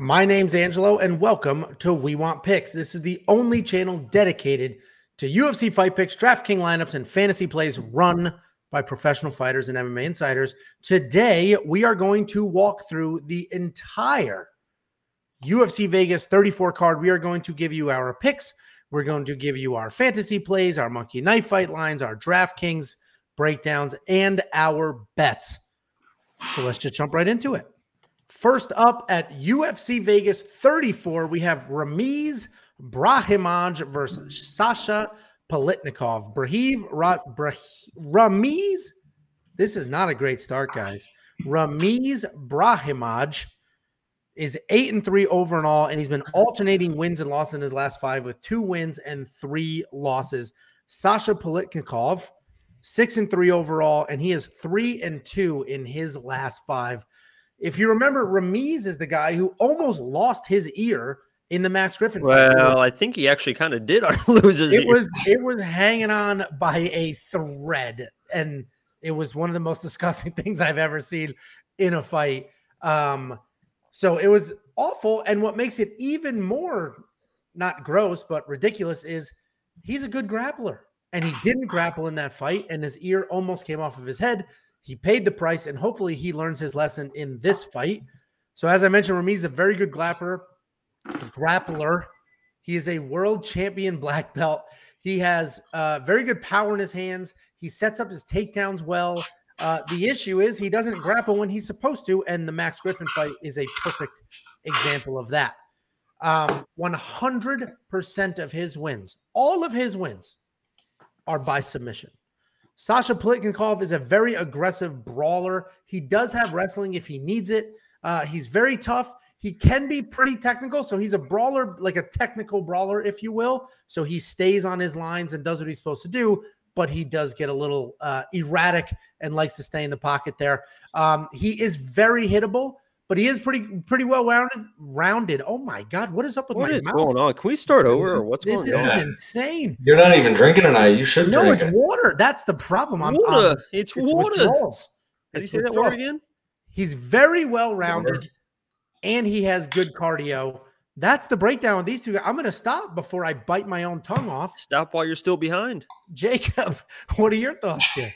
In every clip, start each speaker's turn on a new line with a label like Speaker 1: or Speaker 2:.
Speaker 1: My name's Angelo, and welcome to We Want Picks. This is the only channel dedicated to UFC fight picks, DraftKings lineups, and fantasy plays run by professional fighters and MMA insiders. Today, we are going to walk through the entire UFC Vegas 34 card. We are going to give you our picks. We're going to give you our fantasy plays, our monkey knife fight lines, our DraftKings breakdowns, and our bets. So let's just jump right into it. First up at UFC Vegas 34, we have Ramiz Brahimaj versus Sasha Palatnikov. Brahiv Ra, Brah, Ramiz. This is not a great start, guys. Ramiz Brahimaj is eight and three over and all, and he's been alternating wins and losses in his last five with two wins and three losses. Sasha Politnikov, six and three overall, and he is three and two in his last five. If you remember, Ramiz is the guy who almost lost his ear in the Max Griffin.
Speaker 2: Well, fight. I think he actually kind of did lose his.
Speaker 1: It ear. was it was hanging on by a thread, and it was one of the most disgusting things I've ever seen in a fight. Um, so it was awful, and what makes it even more not gross but ridiculous is he's a good grappler, and he didn't grapple in that fight, and his ear almost came off of his head. He paid the price, and hopefully he learns his lesson in this fight. So, as I mentioned, Ramiz is a very good grappler. Grappler. He is a world champion black belt. He has uh, very good power in his hands. He sets up his takedowns well. Uh, the issue is he doesn't grapple when he's supposed to, and the Max Griffin fight is a perfect example of that. Um, 100% of his wins, all of his wins, are by submission. Sasha Palatnikov is a very aggressive brawler. He does have wrestling if he needs it. Uh, he's very tough. He can be pretty technical. So he's a brawler, like a technical brawler, if you will. So he stays on his lines and does what he's supposed to do, but he does get a little uh, erratic and likes to stay in the pocket there. Um, he is very hittable but he is pretty pretty well rounded. Rounded. Oh my god, what is up with
Speaker 2: what
Speaker 1: my
Speaker 2: is
Speaker 1: mouth?
Speaker 2: going on? Can we start over or what's going
Speaker 1: this
Speaker 2: on?
Speaker 1: This is insane.
Speaker 3: You're not even drinking tonight. You should.
Speaker 1: No,
Speaker 3: drink
Speaker 1: it's
Speaker 3: it.
Speaker 1: water. That's the problem. I'm,
Speaker 2: water.
Speaker 1: um,
Speaker 2: it's,
Speaker 1: it's
Speaker 2: water.
Speaker 1: withdrawals.
Speaker 2: How you say that
Speaker 1: withdrawals.
Speaker 2: word again?
Speaker 1: He's very well rounded, and he has good cardio. That's the breakdown with these two. I'm going to stop before I bite my own tongue off.
Speaker 2: Stop while you're still behind.
Speaker 1: Jacob, what are your thoughts here?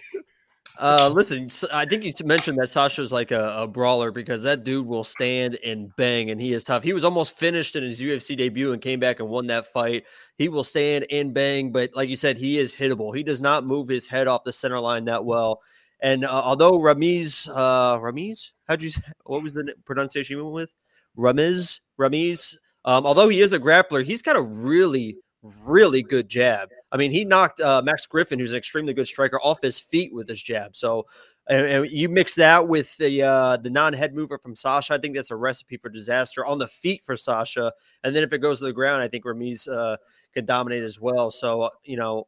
Speaker 2: Uh, listen, I think you mentioned that Sasha's like a, a brawler because that dude will stand and bang, and he is tough. He was almost finished in his UFC debut and came back and won that fight. He will stand and bang, but like you said, he is hittable. He does not move his head off the center line that well. And uh, although Ramiz, uh, Ramiz, how'd you? What was the pronunciation you went with? Ramiz, Ramiz. Um, although he is a grappler, he's got a really, really good jab. I mean, he knocked uh, Max Griffin, who's an extremely good striker, off his feet with his jab. So, and, and you mix that with the uh, the non head mover from Sasha, I think that's a recipe for disaster on the feet for Sasha. And then if it goes to the ground, I think Ramiz uh, can dominate as well. So, uh, you know,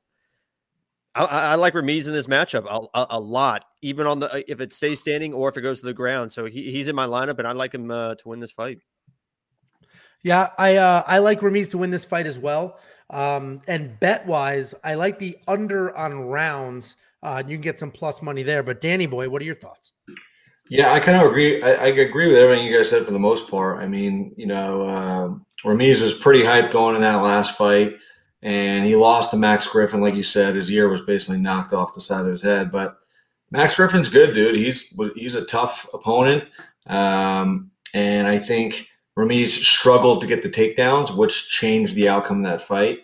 Speaker 2: I, I like Ramiz in this matchup a, a, a lot, even on the if it stays standing or if it goes to the ground. So he, he's in my lineup, and I like him uh, to win this fight.
Speaker 1: Yeah, I uh, I like Ramiz to win this fight as well. Um, and bet wise, I like the under on rounds. Uh, you can get some plus money there. But Danny boy, what are your thoughts?
Speaker 3: Yeah, I kind of agree. I, I agree with everything you guys said for the most part. I mean, you know, uh, Ramiz was pretty hyped going in that last fight, and he lost to Max Griffin, like you said. His ear was basically knocked off the side of his head. But Max Griffin's good, dude. He's he's a tough opponent, um, and I think Ramiz struggled to get the takedowns, which changed the outcome of that fight.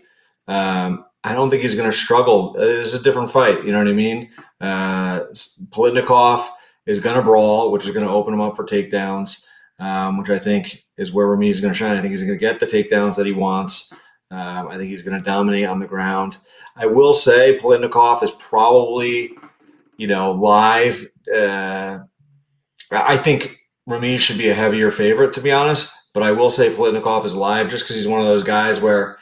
Speaker 3: Um, I don't think he's going to struggle. It's a different fight. You know what I mean? Uh, Palatnikov is going to brawl, which is going to open him up for takedowns, um, which I think is where Ramiz is going to shine. I think he's going to get the takedowns that he wants. Um, I think he's going to dominate on the ground. I will say Palatnikov is probably, you know, live. Uh, I think Ramiz should be a heavier favorite, to be honest. But I will say Palatnikov is live just because he's one of those guys where,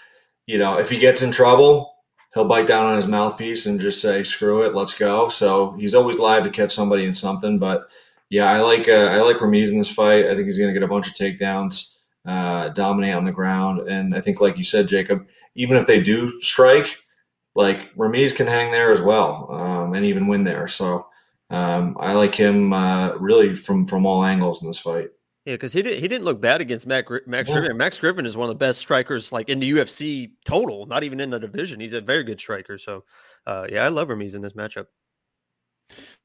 Speaker 3: you know, if he gets in trouble, he'll bite down on his mouthpiece and just say, "Screw it, let's go." So he's always live to catch somebody in something. But yeah, I like uh, I like Ramiz in this fight. I think he's going to get a bunch of takedowns, uh, dominate on the ground, and I think, like you said, Jacob, even if they do strike, like Ramiz can hang there as well um, and even win there. So um, I like him uh, really from from all angles in this fight.
Speaker 2: Yeah, because he didn't he didn't look bad against Max Max yeah. Griffin. Max Griffin is one of the best strikers like in the UFC total, not even in the division. He's a very good striker. So, uh, yeah, I love Ramiz in this matchup.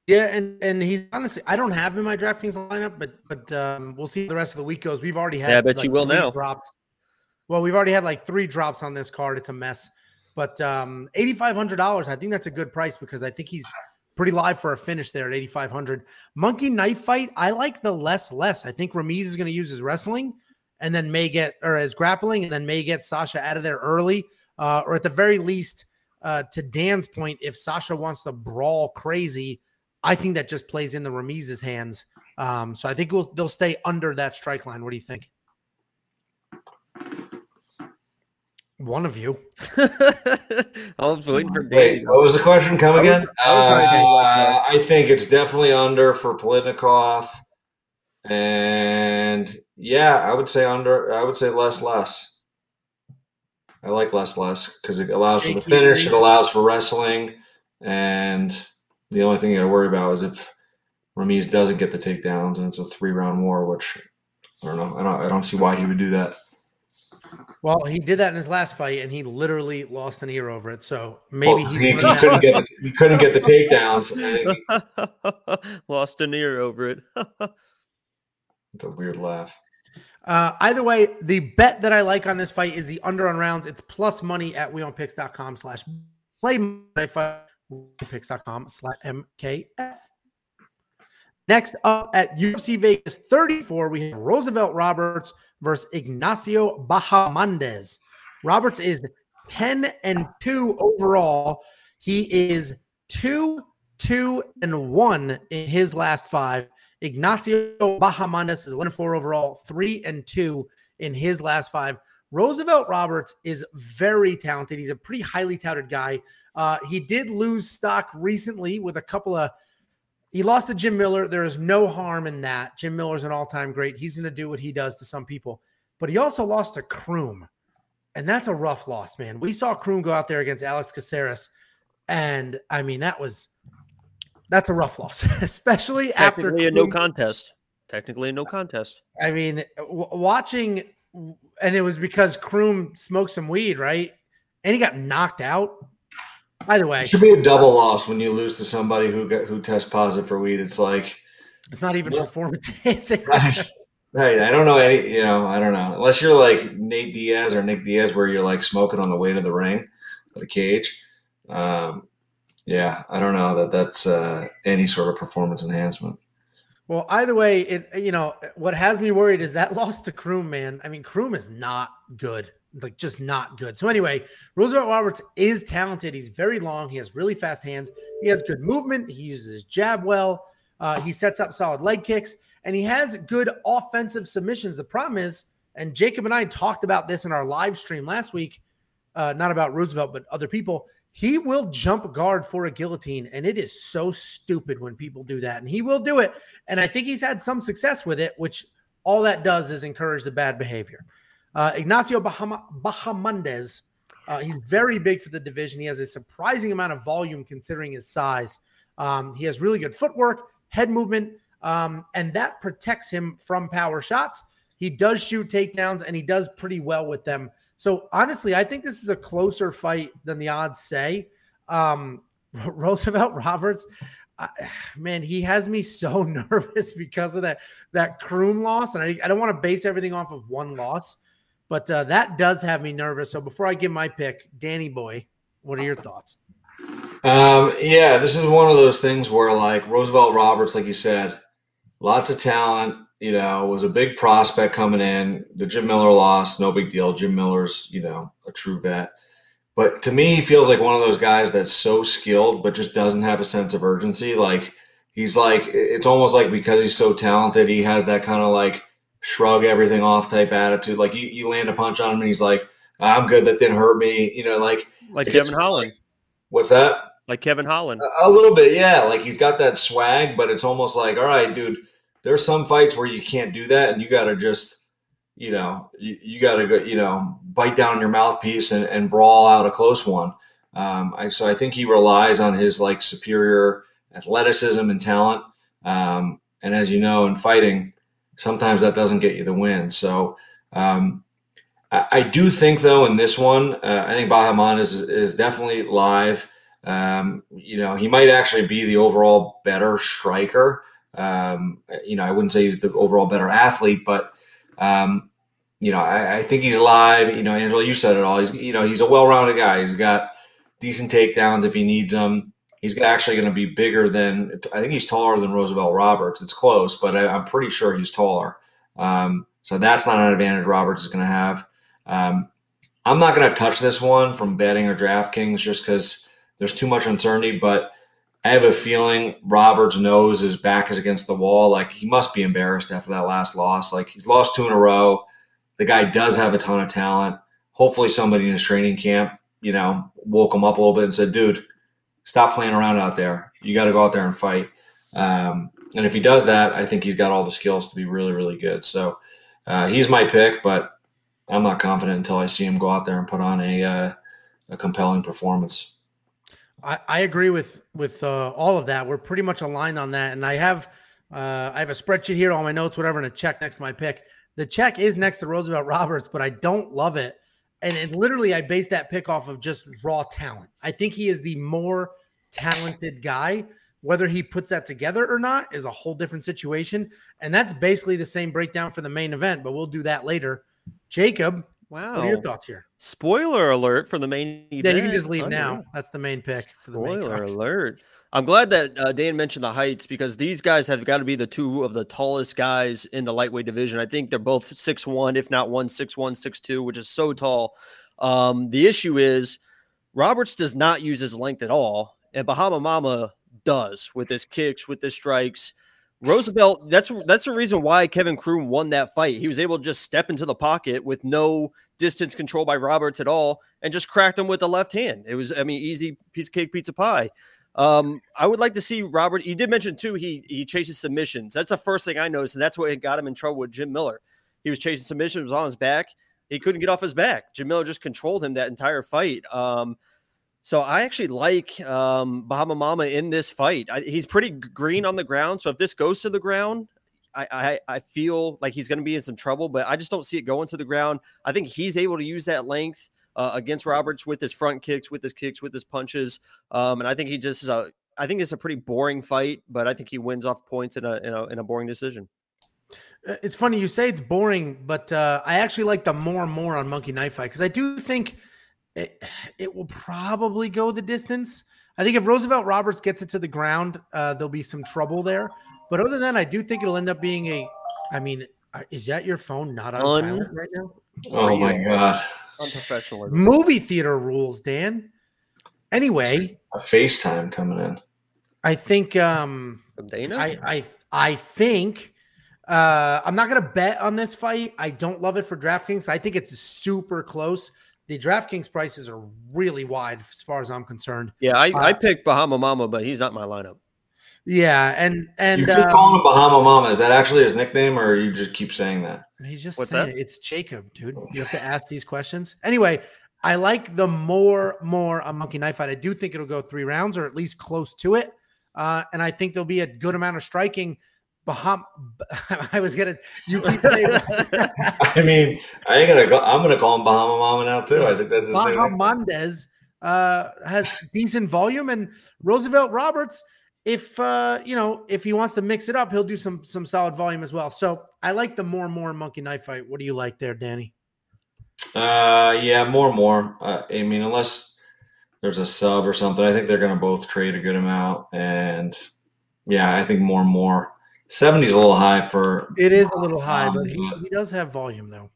Speaker 1: Yeah, and and he's honestly, I don't have him in my DraftKings lineup, but but um, we'll see how the rest of the week goes. We've already had.
Speaker 2: Yeah, I bet
Speaker 1: like
Speaker 2: you will now.
Speaker 1: Drops. Well, we've already had like three drops on this card. It's a mess, but um, eighty five hundred dollars. I think that's a good price because I think he's pretty live for a finish there at eighty five hundred. Monkey knife fight. I like the less less. I think Ramiz is going to use his wrestling, and then may get or his grappling, and then may get Sasha out of there early, uh, or at the very least. Uh, to Dan's point, if Sasha wants to brawl crazy, I think that just plays in the Ramiz's hands. Um, so I think we'll, they'll stay under that strike line. What do you think? One of you.
Speaker 2: I was waiting for
Speaker 3: Wait, what was the question? Come again? Uh, I think it's definitely under for Palatnikov. And yeah, I would say under. I would say less, less. I like less, less because it allows for the finish. It allows for wrestling, and the only thing you got to worry about is if Ramiz doesn't get the takedowns and it's a three round war, which I don't know. I don't. I don't see why he would do that.
Speaker 1: Well, he did that in his last fight, and he literally lost an ear over it. So maybe well,
Speaker 3: he, he couldn't get the, he couldn't get the takedowns.
Speaker 2: lost an ear over it.
Speaker 3: it's a weird laugh.
Speaker 1: Uh, either way, the bet that I like on this fight is the under on rounds. It's plus money at wewantpicks.com slash play my fight picks.com slash MKF. Next up at UFC Vegas 34, we have Roosevelt Roberts versus Ignacio Bahamondes. Roberts is 10 and 2 overall. He is 2 2 and 1 in his last five. Ignacio Bahamondes is 11 4 overall, 3 and 2 in his last five. Roosevelt Roberts is very talented. He's a pretty highly touted guy. Uh, he did lose stock recently with a couple of. He lost to Jim Miller. There is no harm in that. Jim Miller's an all-time great. He's going to do what he does to some people, but he also lost to Croom, and that's a rough loss, man. We saw Croom go out there against Alex Caceres, and I mean that was that's a rough loss, especially after
Speaker 2: a no contest. Technically, a no contest.
Speaker 1: I mean, w- watching, and it was because Croom smoked some weed, right? And he got knocked out. Either way,
Speaker 3: it should be a double loss when you lose to somebody who got, who tests positive for weed. It's like
Speaker 1: it's not even yeah. performance enhancing.
Speaker 3: right. right. I don't know any. You know, I don't know unless you're like Nate Diaz or Nick Diaz, where you're like smoking on the way to the ring, of the cage. Um, yeah, I don't know that that's uh, any sort of performance enhancement.
Speaker 1: Well, either way, it you know what has me worried is that loss to Croom, man. I mean, Croom is not good like just not good. So anyway, Roosevelt Roberts is talented. He's very long. He has really fast hands. He has good movement. He uses his jab well. Uh, he sets up solid leg kicks, and he has good offensive submissions. The problem is, and Jacob and I talked about this in our live stream last week, uh, not about Roosevelt, but other people. He will jump guard for a guillotine, and it is so stupid when people do that. And he will do it. And I think he's had some success with it, which all that does is encourage the bad behavior. Uh, Ignacio Bahama, uh, he's very big for the division. He has a surprising amount of volume considering his size. Um, he has really good footwork, head movement, um, and that protects him from power shots. He does shoot takedowns and he does pretty well with them. So honestly, I think this is a closer fight than the odds say. Um, Roosevelt Roberts, uh, man, he has me so nervous because of that that Croom loss, and I, I don't want to base everything off of one loss. But uh, that does have me nervous. So before I give my pick, Danny Boy, what are your thoughts?
Speaker 3: Um, yeah, this is one of those things where, like Roosevelt Roberts, like you said, lots of talent. You know, was a big prospect coming in. The Jim Miller loss, no big deal. Jim Miller's, you know, a true vet. But to me, he feels like one of those guys that's so skilled, but just doesn't have a sense of urgency. Like he's like, it's almost like because he's so talented, he has that kind of like shrug everything off type attitude. Like you, you land a punch on him and he's like, I'm good. That didn't hurt me. You know, like
Speaker 2: like Kevin Holland.
Speaker 3: What's that?
Speaker 2: Like Kevin Holland.
Speaker 3: A, a, little bit, yeah. Like he's got that swag, but it's almost like, all right, dude. There's some fights where you can't do that, and you got to just, you know, you, you got to go, you know, bite down your mouthpiece and, and brawl out a close one. Um, I, so I think he relies on his like superior athleticism and talent. Um, and as you know, in fighting, sometimes that doesn't get you the win. So um, I, I, do think though in this one, uh, I think Bahamondes is, is definitely live. Um, you know, he might actually be the overall better striker. Um, you know, I wouldn't say he's the overall better athlete, but um, you know, I, I, think he's live. You know, Angela, you said it all. He's you know he's a well-rounded guy. He's got decent takedowns if he needs them. He's actually going to be bigger than I think he's taller than Roosevelt Roberts. It's close, but I, am pretty sure he's taller. Um, so that's not an advantage Roberts is going to have. Um, I'm not going to touch this one from betting or DraftKings just because there's too much uncertainty. But I have a feeling Roberts knows his back is against the wall. Like he must be embarrassed after that last loss. Like he's lost two in a row. The guy does have a ton of talent. Hopefully, somebody in his training camp, you know, woke him up a little bit and said, "Dude, stop playing around out there. You got to go out there and fight." Um, and if he does that, I think he's got all the skills to be really, really good. So uh, he's my pick, but I'm not confident until I see him go out there and put on a uh, a compelling performance.
Speaker 1: I, I agree with with uh, all of that. We're pretty much aligned on that, and I have uh, I have a spreadsheet here, all my notes, whatever, and a check next to my pick. The check is next to Roosevelt Roberts, but I don't love it. And, and literally, I base that pick off of just raw talent. I think he is the more talented guy. Whether he puts that together or not is a whole different situation. And that's basically the same breakdown for the main event, but we'll do that later. Jacob,
Speaker 2: wow.
Speaker 1: What are your thoughts here?
Speaker 2: Spoiler alert for the main event.
Speaker 1: Yeah, you can just leave now. That's the main pick for the
Speaker 2: Spoiler alert. I'm glad that uh, Dan mentioned the heights because these guys have got to be the two of the tallest guys in the lightweight division. I think they're both six one, if not one six one, six two, which is so tall. Um, the issue is Roberts does not use his length at all, and Bahama Mama does with his kicks, with his strikes. Roosevelt, that's that's the reason why Kevin Croom won that fight. He was able to just step into the pocket with no distance control by Roberts at all and just cracked him with the left hand. It was, I mean, easy piece of cake, pizza pie. Um, I would like to see Robert. You did mention too. He he chases submissions. That's the first thing I noticed, and that's what got him in trouble with Jim Miller. He was chasing submissions, was on his back. He couldn't get off his back. Jim Miller just controlled him that entire fight. Um, so I actually like um, Bahama Mama in this fight. I, he's pretty green on the ground. So if this goes to the ground, I, I, I feel like he's going to be in some trouble. But I just don't see it going to the ground. I think he's able to use that length uh, against Roberts with his front kicks, with his kicks, with his punches. Um, and I think he just is a. I think it's a pretty boring fight, but I think he wins off points in a in a, in a boring decision.
Speaker 1: Uh, it's funny you say it's boring, but uh, I actually like the more and more on Monkey Knife Fight because I do think it, it will probably go the distance. I think if Roosevelt Roberts gets it to the ground, uh, there'll be some trouble there. But other than that, I do think it'll end up being a. I mean, is that your phone not on Un- silent right now?
Speaker 3: Oh my god!
Speaker 2: Unprofessional.
Speaker 1: Movie theater rules, Dan. Anyway,
Speaker 3: a FaceTime coming in.
Speaker 1: I think. Um,
Speaker 2: Dana.
Speaker 1: I I I think. Uh, I'm not gonna bet on this fight. I don't love it for DraftKings. I think it's super close. The DraftKings prices are really wide as far as I'm concerned.
Speaker 2: Yeah, I, uh, I picked Bahama Mama, but he's not my lineup.
Speaker 1: Yeah, and and
Speaker 3: you keep um, calling him Bahama Mama. Is that actually his nickname, or you just keep saying that?
Speaker 1: He's just What's saying that? It. it's Jacob, dude. You have to ask these questions. Anyway, I like the more more a monkey knife fight. I do think it'll go three rounds or at least close to it, uh, and I think there'll be a good amount of striking. Baham, I was gonna. You keep saying.
Speaker 3: I mean, I ain't gonna go. I'm gonna call him Bahama Mama now too. I think that's
Speaker 1: Bahamondes uh, has decent volume, and Roosevelt Roberts if uh, you know, if he wants to mix it up, he'll do some some solid volume as well. So I like the more and more monkey knife fight. What do you like there, Danny?
Speaker 3: Uh, yeah, more and more. Uh, I mean, unless there's a sub or something, I think they're going to both trade a good amount. And yeah, I think more and more. 70 is a little high for.
Speaker 1: It is a little high, um, but he, he does have volume though.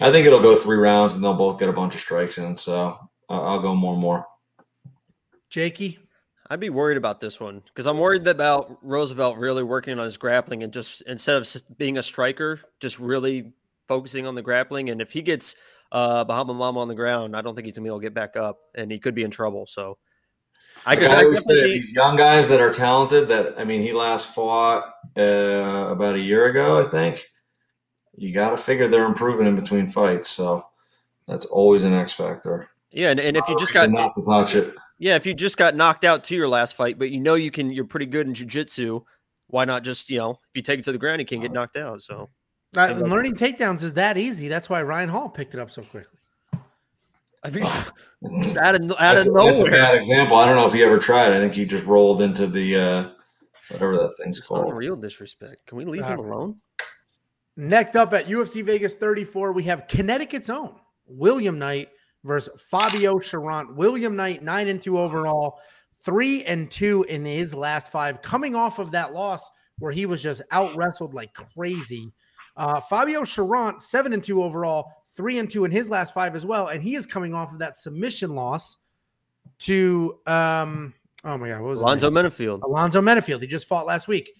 Speaker 3: I think it'll go three rounds and they'll both get a bunch of strikes in. So uh, I'll go more and more.
Speaker 1: Jakey.
Speaker 2: I'd be worried about this one because I'm worried about Roosevelt really working on his grappling and just instead of being a striker, just really focusing on the grappling. And if he gets uh, Bahama Mama on the ground, I don't think he's gonna be able to get back up, and he could be in trouble. So
Speaker 3: I could. I always say these young guys that are talented. That I mean, he last fought uh, about a year ago, I think. You got to figure they're improving in between fights, so that's always an X factor.
Speaker 2: Yeah, and, and if you just got
Speaker 3: not to touch it
Speaker 2: yeah, if you just got knocked out to your last fight, but you know you can, you're pretty good in jujitsu. Why not just you know if you take it to the ground, you can get knocked out. So
Speaker 1: Uh, learning takedowns is that easy. That's why Ryan Hall picked it up so quickly.
Speaker 2: I mean, out of,
Speaker 3: That's,
Speaker 2: of
Speaker 3: a- that's a bad example. I don't know if he ever tried. I think he just rolled into the uh, whatever that thing's
Speaker 2: It's
Speaker 3: called.
Speaker 2: Real disrespect. Can we leave him alone?
Speaker 1: Next up at UFC Vegas 34, we have Connecticut's own William Knight versus Fabio Cherant. William Knight, nine and two overall, three and two in his last five, coming off of that loss where he was just out wrestled like crazy. Uh, Fabio Cherant, seven and two overall, three and two in his last five as well, and he is coming off of that submission loss to um. Oh my god, what was
Speaker 2: Alonzo? Menifield.
Speaker 1: Alonzo Menifield. He just fought last week.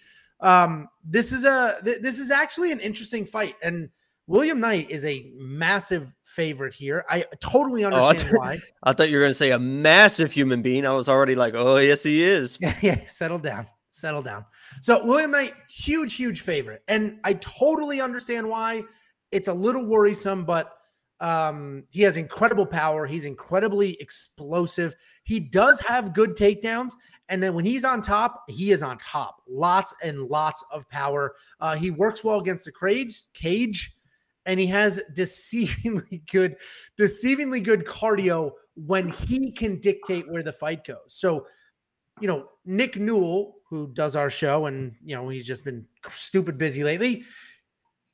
Speaker 1: Um, this is a th- this is actually an interesting fight, and William Knight is a massive favorite here. I totally
Speaker 2: Oh, I
Speaker 1: understand why.
Speaker 2: I thought you were going to say a massive human being. I was already like, oh, yes, he is.
Speaker 1: Yeah, yeah, settle down, settle down. So William Knight, huge, huge favorite, and I totally understand why. It's a little worrisome, but um, he has incredible power. He's incredibly explosive. He does have good takedowns, and then when he's on top, he is on top. Lots and lots of power. Uh, he works well against the cage, cage, and he has deceivingly good, deceivingly good cardio when he can dictate where the fight goes. So you know, Nick Newell, who does our show, and you know, he's just been stupid busy lately.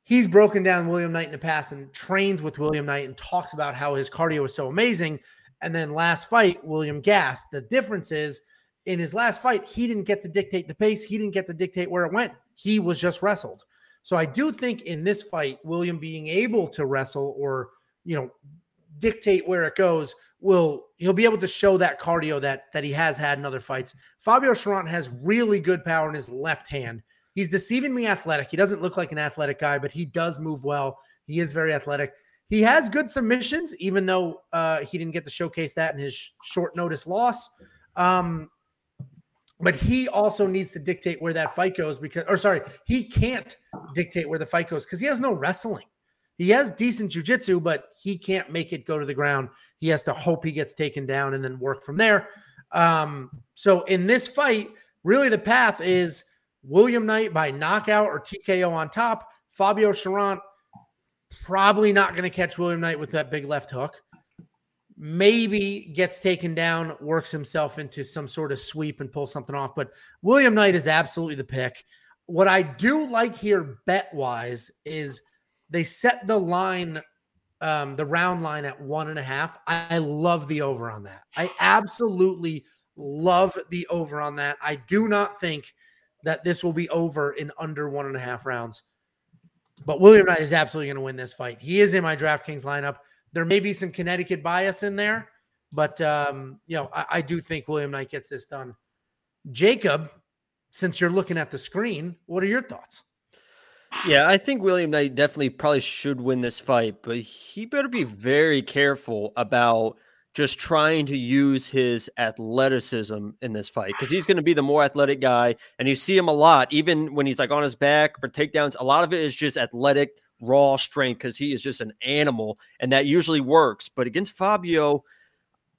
Speaker 1: He's broken down William Knight in the past and trained with William Knight and talks about how his cardio is so amazing. And then last fight, William gassed. The difference is in his last fight, he didn't get to dictate the pace, he didn't get to dictate where it went. He was just wrestled. So I do think in this fight, William being able to wrestle or you know dictate where it goes will he'll be able to show that cardio that that he has had in other fights. Fabio Cherant has really good power in his left hand. He's deceivingly athletic. He doesn't look like an athletic guy, but he does move well. He is very athletic. He has good submissions, even though uh, he didn't get to showcase that in his sh- short notice loss. Um, but he also needs to dictate where that fight goes because, or sorry, he can't dictate where the fight goes because he has no wrestling. He has decent jujitsu, but he can't make it go to the ground. He has to hope he gets taken down and then work from there. Um, so in this fight, really the path is William Knight by knockout or TKO on top. Fabio Cherant probably not going to catch William Knight with that big left hook. Maybe gets taken down, works himself into some sort of sweep and pulls something off. But William Knight is absolutely the pick. What I do like here, bet wise, is they set the line, um, the round line at one and a half. I love the over on that. I absolutely love the over on that. I do not think that this will be over in under one and a half rounds. But William Knight is absolutely going to win this fight. He is in my DraftKings lineup. There may be some Connecticut bias in there, but um, you know, I, I do think William Knight gets this done. Jacob, since you're looking at the screen, what are your thoughts?
Speaker 2: Yeah, I think William Knight definitely probably should win this fight, but he better be very careful about just trying to use his athleticism in this fight because he's going to be the more athletic guy. And you see him a lot, even when he's like on his back for takedowns. A lot of it is just athletic, raw strength because he is just an animal, and that usually works. But against Fabio,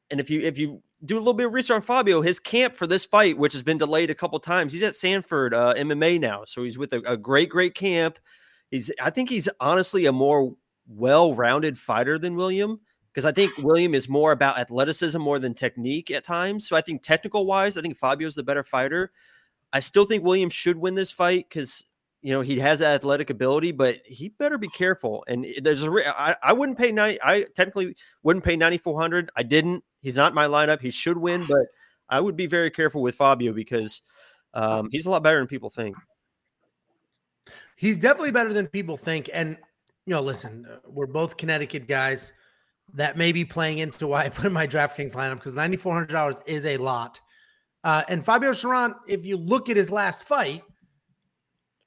Speaker 2: and if you if you do a little bit of research on Fabio, his camp for this fight, which has been delayed a couple times, he's at Sanford uh, MMA now, so he's with a, a great, great camp. He's, I think he's honestly a more well-rounded fighter than William because I think William is more about athleticism more than technique at times. So I think technical wise, I think Fabio's the better fighter. I still think William should win this fight because you know he has that athletic ability, but he better be careful. And there's a re- I, I wouldn't pay nine. I technically wouldn't pay ninety four hundred. I didn't. He's not in my lineup. He should win, but I would be very careful with Fabio because um, he's a lot better than people think.
Speaker 1: He's definitely better than people think. And, you know, listen, uh, we're both Connecticut guys. That may be playing into why I put in my DraftKings lineup because $9,400 is a lot. Uh, and Fabio Cherant, if you look at his last fight,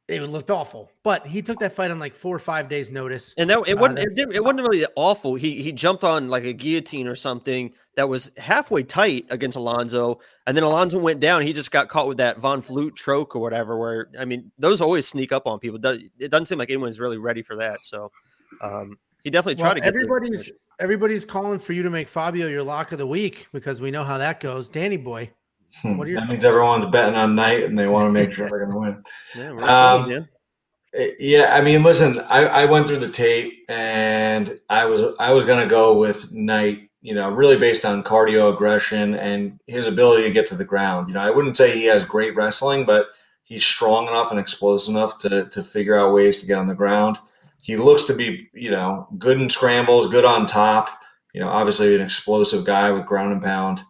Speaker 1: it looked awful. But he took that fight on like four or five days' notice.
Speaker 2: And that it
Speaker 1: Uh,
Speaker 2: wasn't
Speaker 1: that-
Speaker 2: it, it wasn't really awful. He he jumped on like a guillotine or something that was halfway tight against Alonzo, and then Alonzo went down. He just got caught with that Von Flue choke or whatever. Where I mean, those always sneak up on people. It doesn't seem like anyone's really ready for that. So um, he definitely
Speaker 1: Well,
Speaker 2: tried to. Get
Speaker 1: everybody's everybody's calling for you to make Fabio your lock of the week because we know how that goes. Danny boy. Your
Speaker 3: that means everyone's betting on Knight and they want to make sure they're going to win.
Speaker 2: Yeah,
Speaker 3: Um,
Speaker 2: yeah.
Speaker 3: Eh, yeah, I mean, listen, I, I went through the tape and I was I was gonna go with Knight, you know, really based on cardio aggression and his ability to get to the ground. You know, I wouldn't say he has great wrestling, but he's strong enough and explosive enough to to figure out ways to get on the ground. He looks to be, you know, good in scrambles, good on top. You know, obviously an explosive guy with ground and pound.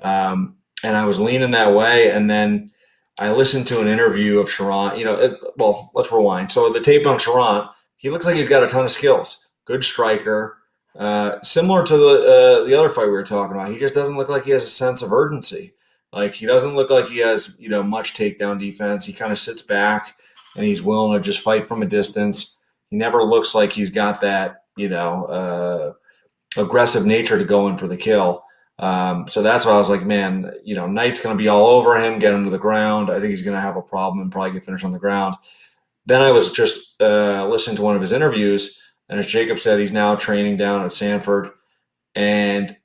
Speaker 3: Um, and I was leaning that way, and then I listened to an interview of Cherant. You know, it, well, let's rewind. So the tape on Cherant, he looks like he's got a ton of skills. Good striker, uh, similar to the uh, the other fight we were talking about. He just doesn't look like he has a sense of urgency. Like he doesn't look like he has you know much takedown defense. He kind of sits back and he's willing to just fight from a distance. He never looks like he's got that you know uh, aggressive nature to go in for the kill. Um, so that's why I was like, man, you know, Knight's going to be all over him, get him to the ground. I think he's going to have a problem and probably get finished on the ground. Then I was just uh, listening to one of his interviews, and as Jacob said, he's now training down at Sanford. And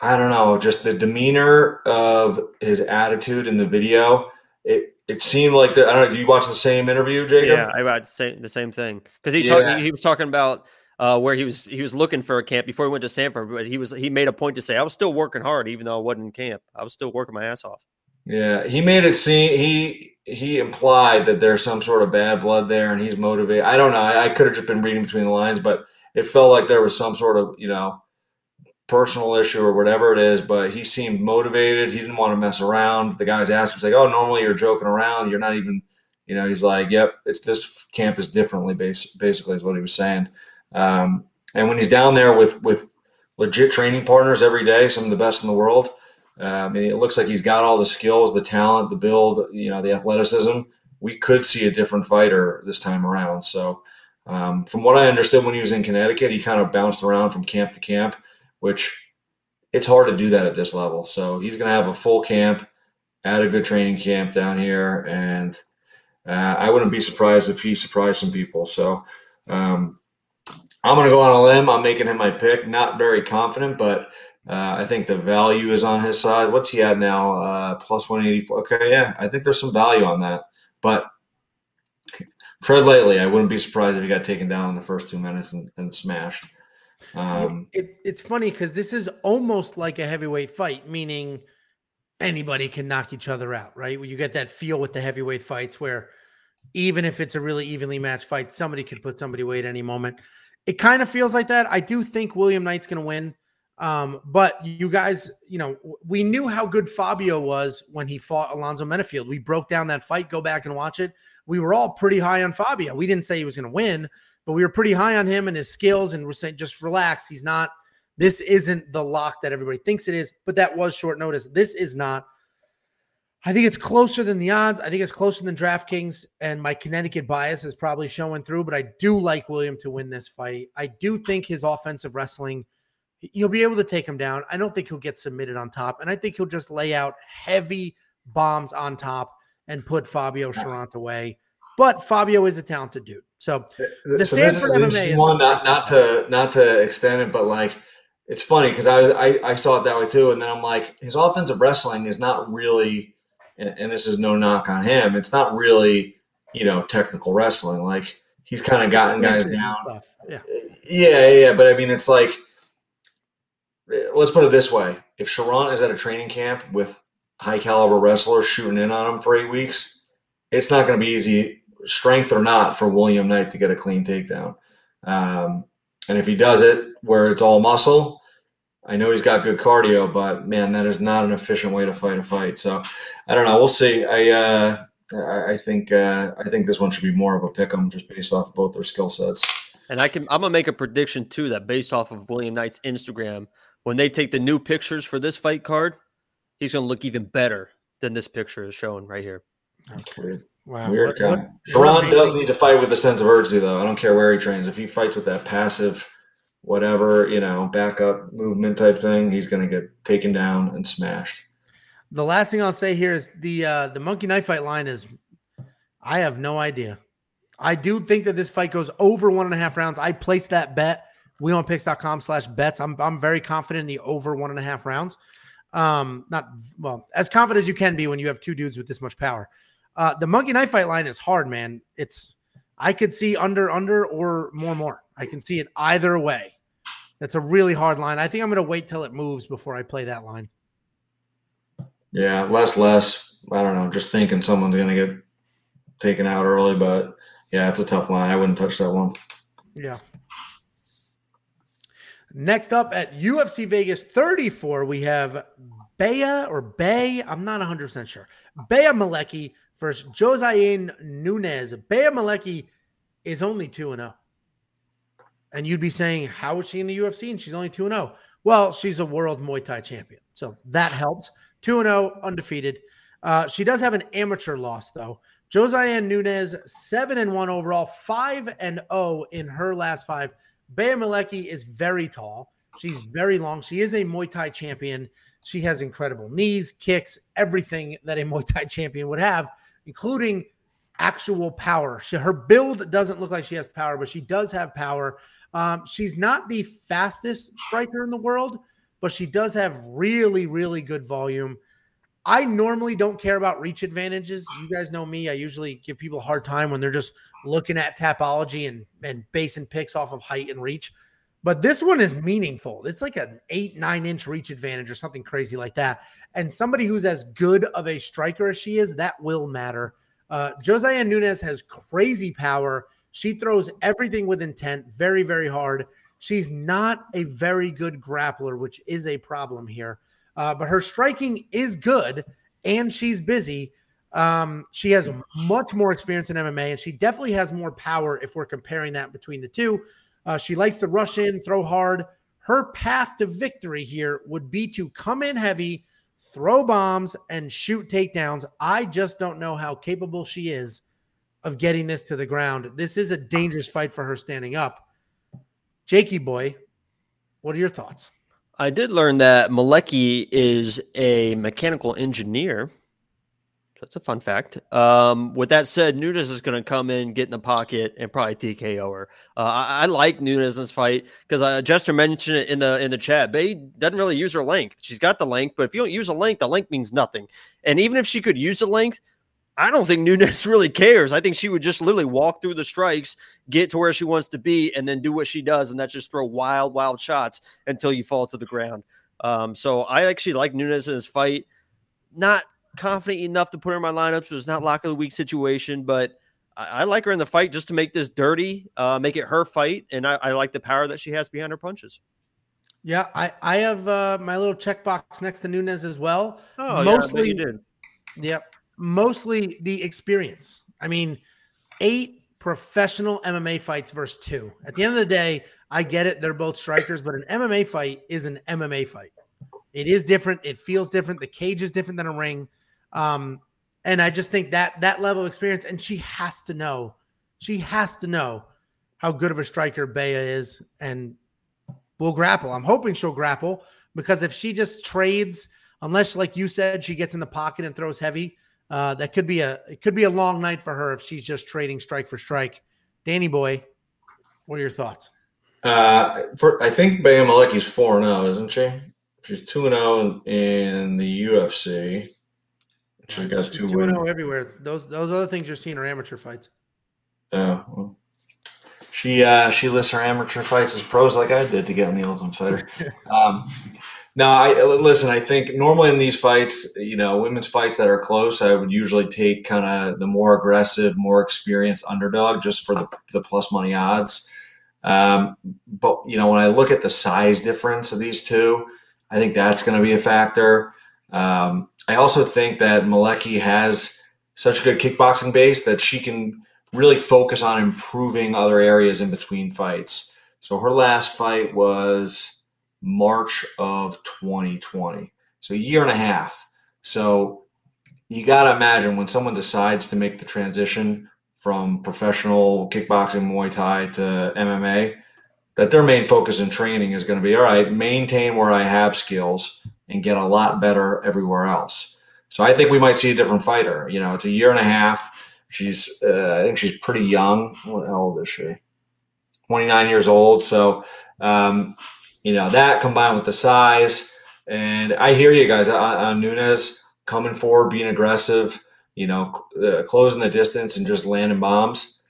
Speaker 3: I don't know, just the demeanor of his attitude in the video. It it seemed like the, I don't know. Do you watch the same interview, Jacob?
Speaker 2: Yeah, I watched the same thing because he yeah. talked. He was talking about uh, where he was he was looking for a camp before he went to Sanford, but he was he made a point to say I was still working hard even though I wasn't in camp. I was still working my ass off.
Speaker 3: Yeah, he made it seem he he implied that there's some sort of bad blood there and he's motivated. I don't know. I, I could have just been reading between the lines, but it felt like there was some sort of you know personal issue or whatever it is. But he seemed motivated. He didn't want to mess around. The guys asked him, "He's like, oh, normally you're joking around. You're not even." You know, he's like, "Yep, it's this camp is differently." Basically, is what he was saying. Um, and when he's down there with with legit training partners every day, some of the best in the world, I mean, it looks like he's got all the skills, the talent, the build, you know, the athleticism. We could see a different fighter this time around. So, um, from what I understood when he was in Connecticut, he kind of bounced around from camp to camp, which it's hard to do that at this level. So he's going to have a full camp at a good training camp down here, and uh, I wouldn't be surprised if he surprised some people. So um, I'm going to go on a limb. I'm making him my pick. Not very confident, but uh, I think the value is on his side. What's he at now? Uh, plus 184. Okay, yeah, I think there's some value on that. But tread lightly. I wouldn't be surprised if he got taken down in the first two minutes and, and smashed.
Speaker 1: Um, it, it's funny because this is almost like a heavyweight fight, meaning anybody can knock each other out, right? You get that feel with the heavyweight fights where even if it's a really evenly matched fight, somebody could put somebody away at any moment. It kind of feels like that. I do think William Knight's going to win. Um, but you guys, you know, we knew how good Fabio was when he fought Alonzo Menifield. We broke down that fight. Go back and watch it. We were all pretty high on Fabio. We didn't say he was going to win, but we were pretty high on him and his skills. And we're saying, just relax. He's not. This isn't the lock that everybody thinks it is. But that was short notice. This is not. I think it's closer than the odds. I think it's closer than DraftKings, and my Connecticut bias is probably showing through. But I do like William to win this fight. I do think his offensive wrestling, he'll be able to take him down. I don't think he'll get submitted on top, and I think he'll just lay out heavy bombs on top and put Fabio Cherant away. But Fabio is a talented dude. So uh,
Speaker 3: the so Sanford MMA one, not not to not to extend it, but like it's funny because I, I I saw it that way too, and then I'm like, his offensive wrestling is not really and, and this is no knock on him, it's not really, you know, technical wrestling. Like he's kind of gotten guys down. Yeah. yeah, yeah. But I mean, it's like, let's put it this way: if Cherant is at a training camp with high caliber wrestlers shooting in on him for eight weeks, it's not going to be easy, strength or not, for William Knight to get a clean takedown. Um, and if he does it where it's all muscle, I know he's got good cardio, but man, that is not an efficient way to fight a fight. So I don't know. We'll see. I uh, I, think uh, I think this one should be more of a pick 'em just based off both their skill sets.
Speaker 2: And I can I'm gonna make a prediction too that based off of William Knight's Instagram, when they take the new pictures for this fight card, he's gonna look even better than this picture is showing right here.
Speaker 3: That's weird. Wow. Weird what, What, does need to fight with a sense of urgency, though. I don't care where he trains. If he fights with that passive whatever, you know, backup movement type thing, he's going to get taken down and smashed.
Speaker 1: The last thing I'll say here is the uh, the monkey knife fight line is I have no idea. I do think that this fight goes over one and a half rounds. I placed that bet. WeWantPicks.com slash bets. I'm I'm very confident in the over one and a half rounds. Um, not well, as confident as you can be when you have two dudes with this much power. Uh, the monkey knife fight line is hard, man. It's I could see under, under, or more, more. I can see it either way. That's a really hard line. I think I'm going to wait till it moves before I play that line.
Speaker 3: Yeah, less, less. I don't know. Just thinking someone's going to get taken out early, but yeah, it's a tough line. I wouldn't touch that one.
Speaker 1: Yeah. Next up at UFC Vegas 34, we have Bea or Bay. I'm not 100% sure. Bea Malecki versus Josiane Nunes. Bea Malecki is only 2 0. And you'd be saying, how is she in the UFC? And she's only 2 0. Well, she's a world Muay Thai champion. So that helps. 2 0, undefeated. Uh, she does have an amateur loss, though. Josiane Nunes, 7 and 1 overall, 5 and 0 in her last five. Bea Malecki is very tall. She's very long. She is a Muay Thai champion. She has incredible knees, kicks, everything that a Muay Thai champion would have, including actual power. She, her build doesn't look like she has power, but she does have power. Um, she's not the fastest striker in the world, but she does have really, really good volume. I normally don't care about reach advantages. You guys know me. I usually give people a hard time when they're just looking at Tapology and, and basing picks off of height and reach. But this one is meaningful. It's like an eight, nine inch reach advantage or something crazy like that. And somebody who's as good of a striker as she is, that will matter. Uh, Josiane Nunes has crazy power. She throws everything with intent, very, very hard. She's not a very good grappler, which is a problem here. Uh, but her striking is good and she's busy. Um, she has much more experience in MMA and she definitely has more power if we're comparing that between the two. Uh, she likes to rush in, throw hard. Her path to victory here would be to come in heavy, throw bombs, and shoot takedowns. I just don't know how capable she is of getting this to the ground. This is a dangerous fight for her standing up. Jakey boy, what are your thoughts?
Speaker 2: I did learn that Malecki is a mechanical engineer. That's a fun fact. Um, with that said, Nunes is going to come in, get in the pocket, and probably TKO her. Uh, I, I, like Nunes in this fight because uh, Jester mentioned it in the in the chat. Bay doesn't really use her length. She's got the length, but if you don't use a length, the length means nothing. And even if she could use the length, I don't think Nunes really cares. I think she would just literally walk through the strikes, get to where she wants to be, and then do what she does, and that's just throw wild, wild shots until you fall to the ground. Um, so I actually like Nunes in this fight. Not confident enough to put her in my lineup, so it's not lock of the week situation, but I, I like her in the fight just to make this dirty, uh, make it her fight, and I, I, like the power that she has behind her punches.
Speaker 1: Yeah, I I have uh, my little checkbox next to Nunes as well.
Speaker 2: Oh, mostly yeah, you did.
Speaker 1: Yep, mostly the experience. I mean, eight professional MMA fights versus two. At the end of the day, I get it. They're both strikers, but an MMA fight is an MMA fight. It is different. It feels different. The cage is different than a ring. Um, and I just think that that level of experience, and she has to know, she has to know how good of a striker Bea is, and will grapple. I'm hoping she'll grapple because if she just trades, unless like you said, she gets in the pocket and throws heavy, uh, that could be a it could be a long night for her if she's just trading strike for strike. Danny boy, what are your thoughts?
Speaker 3: Uh, for I think Bea Malecki's four zero, oh, isn't she? She's two and zero oh in the UFC.
Speaker 1: She's got She's two two and zero everywhere. Those those other things you're seeing are amateur fights.
Speaker 3: Yeah. Well, she uh, she lists her amateur fights as pros like I did to get on the Ultimate Fighter. um, no, I listen. I think normally in these fights, you know, women's fights that are close, I would usually take kind of the more aggressive, more experienced underdog just for the, the plus money odds. Um, but you know, when I look at the size difference of these two, I think that's going to be a factor. Um, I also think that Malecki has such a good kickboxing base that she can really focus on improving other areas in between fights. So her last fight was March of 2020. So a year and a half. So you got to imagine when someone decides to make the transition from professional kickboxing, Muay Thai to MMA, that their main focus in training is going to be all right, maintain where I have skills and get a lot better everywhere else. So I think we might see a different fighter. You know, it's a year and a half. She's, uh, I think she's pretty young. What old is she? 29 years old. So um, you know that combined with the size, and I hear you guys on, Nunes coming forward, being aggressive, you know, uh, closing the distance and just landing bombs.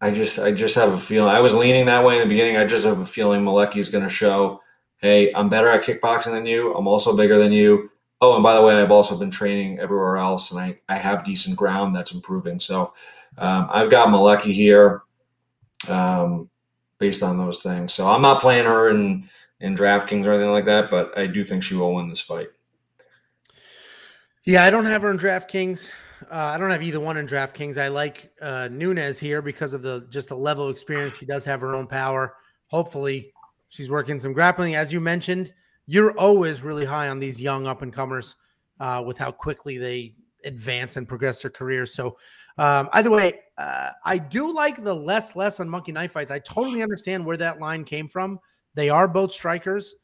Speaker 3: I just I just have a feeling. I was leaning that way in the beginning. I just have a feeling Malecki is going to show, hey, I'm better at kickboxing than you. I'm also bigger than you. Oh, and by the way, I've also been training everywhere else, and I, I have decent ground that's improving. So um, I've got Malecki here um, based on those things. So I'm not playing her in, in DraftKings or anything like that, but I do think she will win this fight.
Speaker 1: Yeah, I don't have her in DraftKings. Uh, I don't have either one in DraftKings. I like uh, Nunes here because of the just the level of experience. She does have her own power. Hopefully, she's working some grappling. As you mentioned, you're always really high on these young up and comers uh, with how quickly they advance and progress their careers. So, um, either way, uh, I do like the less less on monkey knife fights. I totally understand where that line came from. They are both strikers.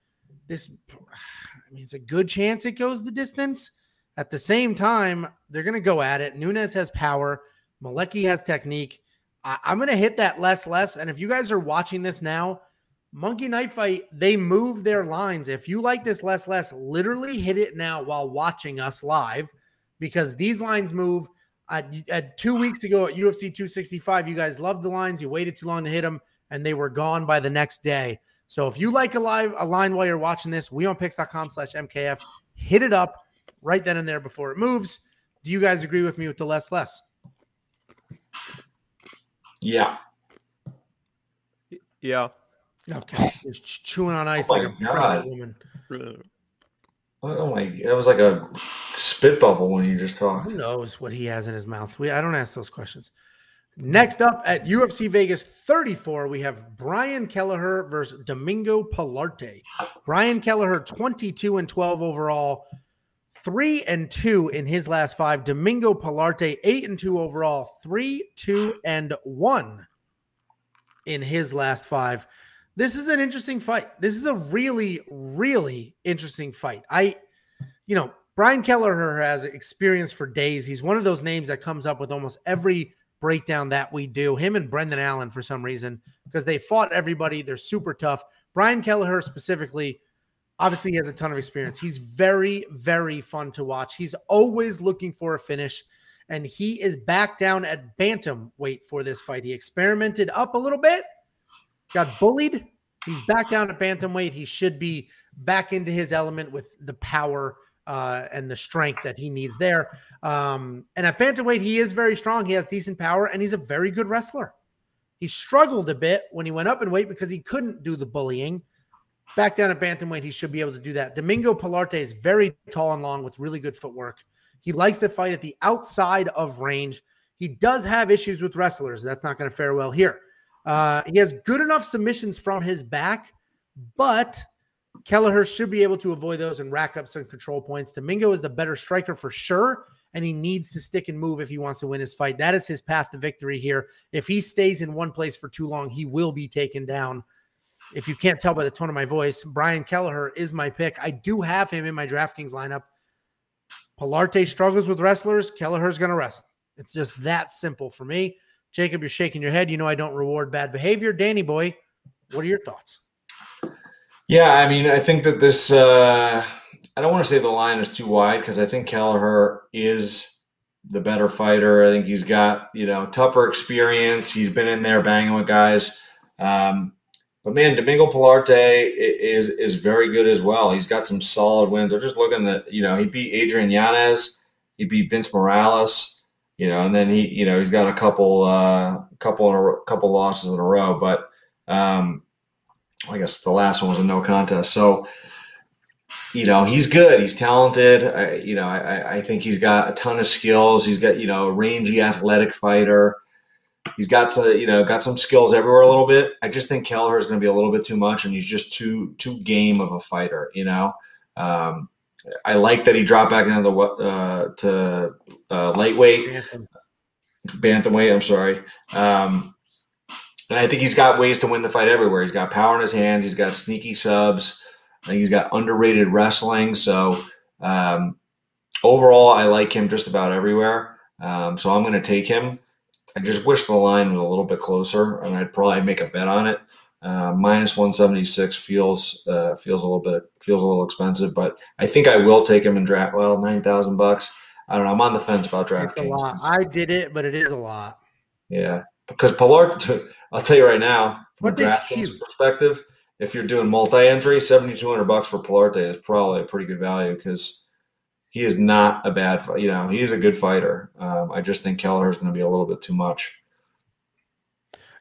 Speaker 1: This, I mean, it's a good chance it goes the distance. At the same time, they're going to go at it. Nunes has power. Malecki has technique. I- I'm going to hit that less less. And if you guys are watching this now, Monkey Knife Fight, they move their lines. If you like this less less, literally hit it now while watching us live because these lines move. Uh, at, at uh, two weeks ago at UFC 265, you guys loved the lines. You waited too long to hit them, and they were gone by the next day. So if you like a live a line while you're watching this, we on wewantpicks.com slash MKF, hit it up right then and there before it moves. Do you guys agree with me with the less less?
Speaker 3: Yeah.
Speaker 2: Yeah.
Speaker 1: Okay. Just chewing on ice
Speaker 3: Oh
Speaker 1: like a pregnant
Speaker 3: God.
Speaker 1: woman.
Speaker 3: Oh my! That was like a spit bubble when you just talked.
Speaker 1: Who knows what he has in his mouth? We I don't ask those questions. Next up at UFC Vegas 34, we have Brian Kelleher versus Domingo Pilarte. Brian Kelleher, 22 and 12 overall, three and two in his last five. Domingo Pilarte, eight and two overall, three, two, and one in his last five. This is an interesting fight. This is a really, really interesting fight. I, you know, Brian Kelleher has experience for days. He's one of those names that comes up with almost every breakdown that we do. Him and Brendan Allen for some reason because they fought everybody. They're super tough. Brian Kelleher specifically, obviously, he has a ton of experience. He's very, very fun to watch. He's always looking for a finish, and he is back down at bantamweight for this fight. He experimented up a little bit, got bullied. He's back down at bantamweight. He should be back into his element with the power uh, and the strength that he needs there. Um, and at bantamweight, he is very strong. He has decent power, and he's a very good wrestler. He struggled a bit when he went up in weight because he couldn't do the bullying. Back down at bantamweight, he should be able to do that. Domingo Pilarte is very tall and long with really good footwork. He likes to fight at the outside of range. He does have issues with wrestlers. That's not going to fare well here. Uh, he has good enough submissions from his back, but Kelleher should be able to avoid those and rack up some control points. Domingo is the better striker for sure, and he needs to stick and move if he wants to win his fight. That is his path to victory here. If he stays in one place for too long, he will be taken down. If you can't tell by the tone of my voice, Brian Kelleher is my pick. I do have him in my DraftKings lineup. Pilarte struggles with wrestlers. Kelleher's going to wrestle. It's just that simple for me. Jacob, you're shaking your head. You know I don't reward bad behavior. Danny boy, what are your thoughts?
Speaker 3: Yeah, I mean, I think that this. Uh, I don't want to say the line is too wide because I think Kelleher is the better fighter. I think he's got you know tougher experience. He's been in there banging with guys. Um, but man, Domingo Pilarte is is very good as well. He's got some solid wins. I'm just looking at you know he beat Adrian Yanez, he beat Vince Morales, you know, and then he you know he's got a couple uh, couple in a, couple losses in a row. But um, I guess the last one was a no contest. So you know he's good. He's talented. I, you know I, I- think he's got a ton of skills. He's got you know a rangy, athletic fighter. He's got to, you know, got some skills everywhere a little bit. I just think Kelleher is going to be a little bit too much, and he's just too too game of a fighter. You know, um, I like that he dropped back down to the uh, to uh, lightweight,
Speaker 1: Anthem.
Speaker 3: bantamweight. I'm sorry, um, and I think he's got ways to win the fight everywhere. He's got power in his hands. He's got sneaky subs. I think he's got underrated wrestling. So um, overall, I like him just about everywhere. Um, so I'm going to take him. I just wish the line was a little bit closer, and I'd probably make a bet on it. Uh, minus 176 feels uh, feels a little bit feels a little expensive, but I think I will take him in draft. Well, nine thousand bucks. I don't know. I'm on the fence about
Speaker 1: It's a lot. I did it, but it is a lot.
Speaker 3: Yeah, because Pilarte, I'll tell you right now, from
Speaker 1: What
Speaker 3: a
Speaker 1: huge?
Speaker 3: perspective, if you're doing multi-entry, seventy two hundred bucks for Pilarte is probably a pretty good value because he is not a bad, you know, he is a good fighter. Um, I just think Kelleher is going to be a little bit too much.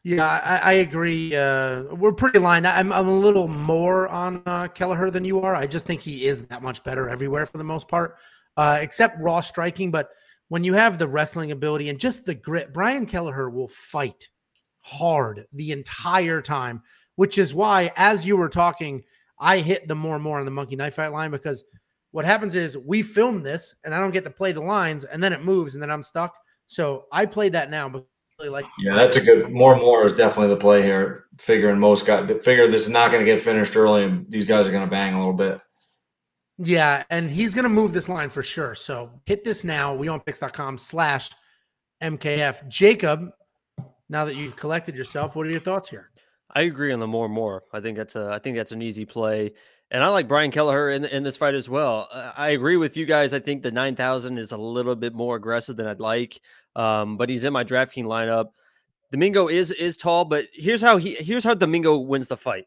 Speaker 1: Yeah, I, I agree. Uh, we're pretty aligned. I'm, I'm a little more on uh, Kelleher than you are. I just think he is that much better everywhere for the most part, uh, except raw striking. But when you have the wrestling ability and just the grit, Brian Kelleher will fight hard the entire time, which is why, as you were talking, I hit the more and more on the monkey knife fight line because what happens is we film this and I don't get to play the lines and then it moves and then I'm stuck. So I played that now, really like
Speaker 3: Yeah, that's a good. More and more is definitely the play here. Figuring most guys figure this is not going to get finished early, and these guys are going to bang a little bit.
Speaker 1: Yeah, and he's going to move this line for sure. So hit this now. wewantpicks.com slash MKF. Jacob, now that you've collected yourself, what are your thoughts here?
Speaker 2: I agree on the more and more. I think that's a I think that's an easy play, and I like Brian Kelleher in in this fight as well. Uh, I agree with you guys. I think the nine thousand is a little bit more aggressive than I'd like, um, but he's in my DraftKings lineup. Domingo is is tall, but here's how he here's how Domingo wins the fight.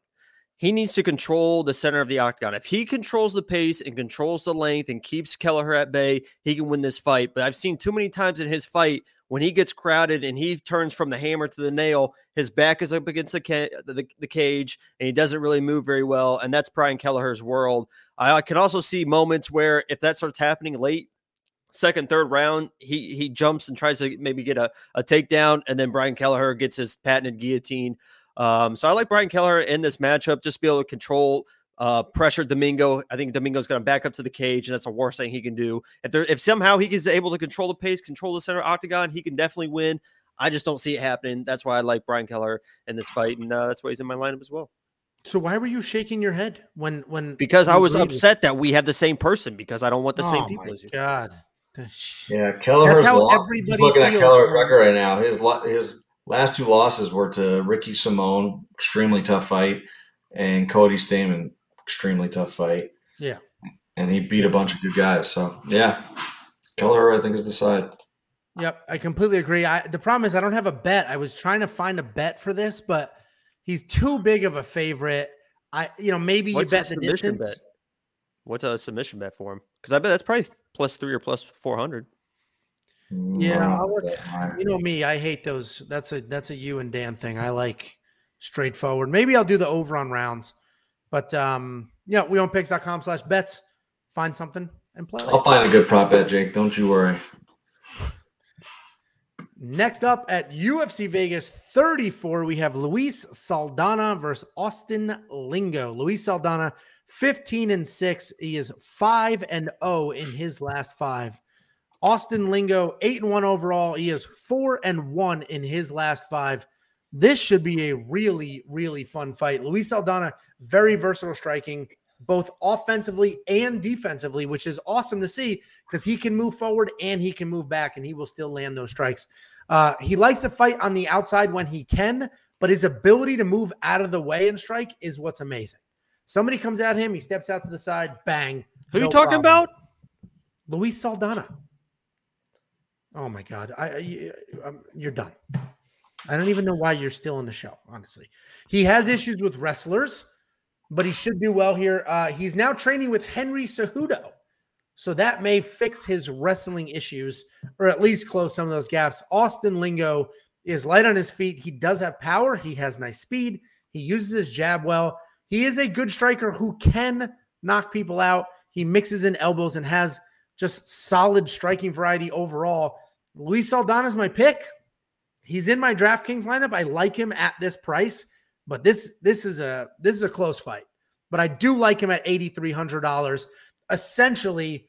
Speaker 2: He needs to control the center of the octagon. If he controls the pace and controls the length and keeps Kelleher at bay, he can win this fight. But I've seen too many times in his fight when he gets crowded and he turns from the hammer to the nail, his back is up against the, ca- the, the cage and he doesn't really move very well. And that's Brian Kelleher's world. I can also see moments where if that starts happening late, second, third round, he he jumps and tries to maybe get a, a takedown, and then Brian Kelleher gets his patented guillotine. Um, so I like Brian Kelleher in this matchup, just be able to control uh, pressure Domingo. I think Domingo's going to back up to the cage, and that's the worst thing he can do. If there, if somehow he is able to control the pace, control the center octagon, he can definitely win. I just don't see it happening. That's why I like Brian Kelleher in this fight, and uh, that's why he's in my lineup as well.
Speaker 1: So why were you shaking your head when when
Speaker 2: Because I was upset that we had the same person because I don't want the same
Speaker 1: oh
Speaker 2: people
Speaker 1: my
Speaker 2: as you.
Speaker 1: God.
Speaker 3: Yeah, Kelleher's
Speaker 1: how
Speaker 3: lo-
Speaker 1: everybody
Speaker 3: he's looking at
Speaker 1: feels.
Speaker 3: Kelleher's record right now. His his last two losses were to Ricky Simón, extremely tough fight, and Cody Stamann, extremely tough fight.
Speaker 1: Yeah.
Speaker 3: and he beat a bunch of good guys. So yeah, Kelleher I think is the side.
Speaker 1: Yep, I completely agree. I, the problem is I don't have a bet. I was trying to find a bet for this, but he's too big of a favorite. I, you know, maybe
Speaker 2: What's
Speaker 1: you bet the
Speaker 2: submission
Speaker 1: distance.
Speaker 2: bet? What's a submission bet for him? Because I bet that's probably plus three or plus four hundred.
Speaker 1: Yeah,
Speaker 3: Mm,
Speaker 1: I'll look-
Speaker 3: uh,
Speaker 1: You know me, I hate those. That's a that's a you and Dan thing. I like straightforward. Maybe I'll do the over on rounds, but um, yeah, wewantpicks.com slash bets. Find something and play.
Speaker 3: I'll find a good prop bet, Jake. Don't you worry.
Speaker 1: Next up at UFC Vegas 34, we have Luis Saldana versus Austin Lingo. Luis Saldana, 15 and 6. He is 5 and 0 in his last five. Austin Lingo, 8 and 1 overall. He is 4 and 1 in his last five. This should be a really, really fun fight. Luis Saldana, very versatile striking, both offensively and defensively, which is awesome to see because he can move forward and he can move back and he will still land those strikes. Uh, he likes to fight on the outside when he can, but his ability to move out of the way and strike is what's amazing. Somebody comes at him, he steps out to the side, bang.
Speaker 2: Who
Speaker 1: no
Speaker 2: you talking
Speaker 1: problem.
Speaker 2: about?
Speaker 1: Luis Saldana. Oh my God, I, I um, you're done. I don't even know why you're still in the show. Honestly, he has issues with wrestlers, but he should do well here. Uh, he's now training with Henry Cejudo, so that may fix his wrestling issues, or at least close some of those gaps. Austin Lingo is light on his feet. He does have power. He has nice speed. He uses his jab well. He is a good striker who can knock people out. He mixes in elbows and has just solid striking variety overall. Luis Saldana is my pick. He's in my DraftKings lineup. I like him at this price, but this this is a this is a close fight. But I do like him at eighty three hundred dollars. Essentially,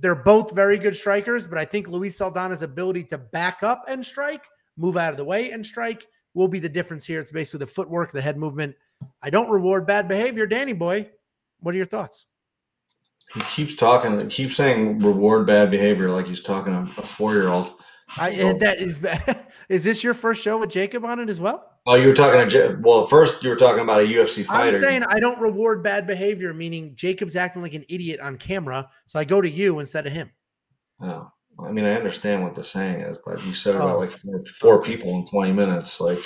Speaker 1: they're both very good strikers, but I think Luis Saldana's ability to back up and strike, move out of the way and strike, will be the difference here. It's basically the footwork, the head movement. I don't reward bad behavior, Danny boy. What are your thoughts?
Speaker 3: He keeps talking, he keeps saying reward bad behavior like he's talking to a four year old.
Speaker 1: I that is is this your first show with Jacob on it as well?
Speaker 3: Oh, you were talking to. Well, first you were talking about a UFC
Speaker 1: I'm saying I don't reward bad behavior, meaning Jacob's acting like an idiot on camera, so I go to you instead of him.
Speaker 3: Oh. I mean, I understand what the saying is, but you said about oh. like four, four people in 20 minutes. Like,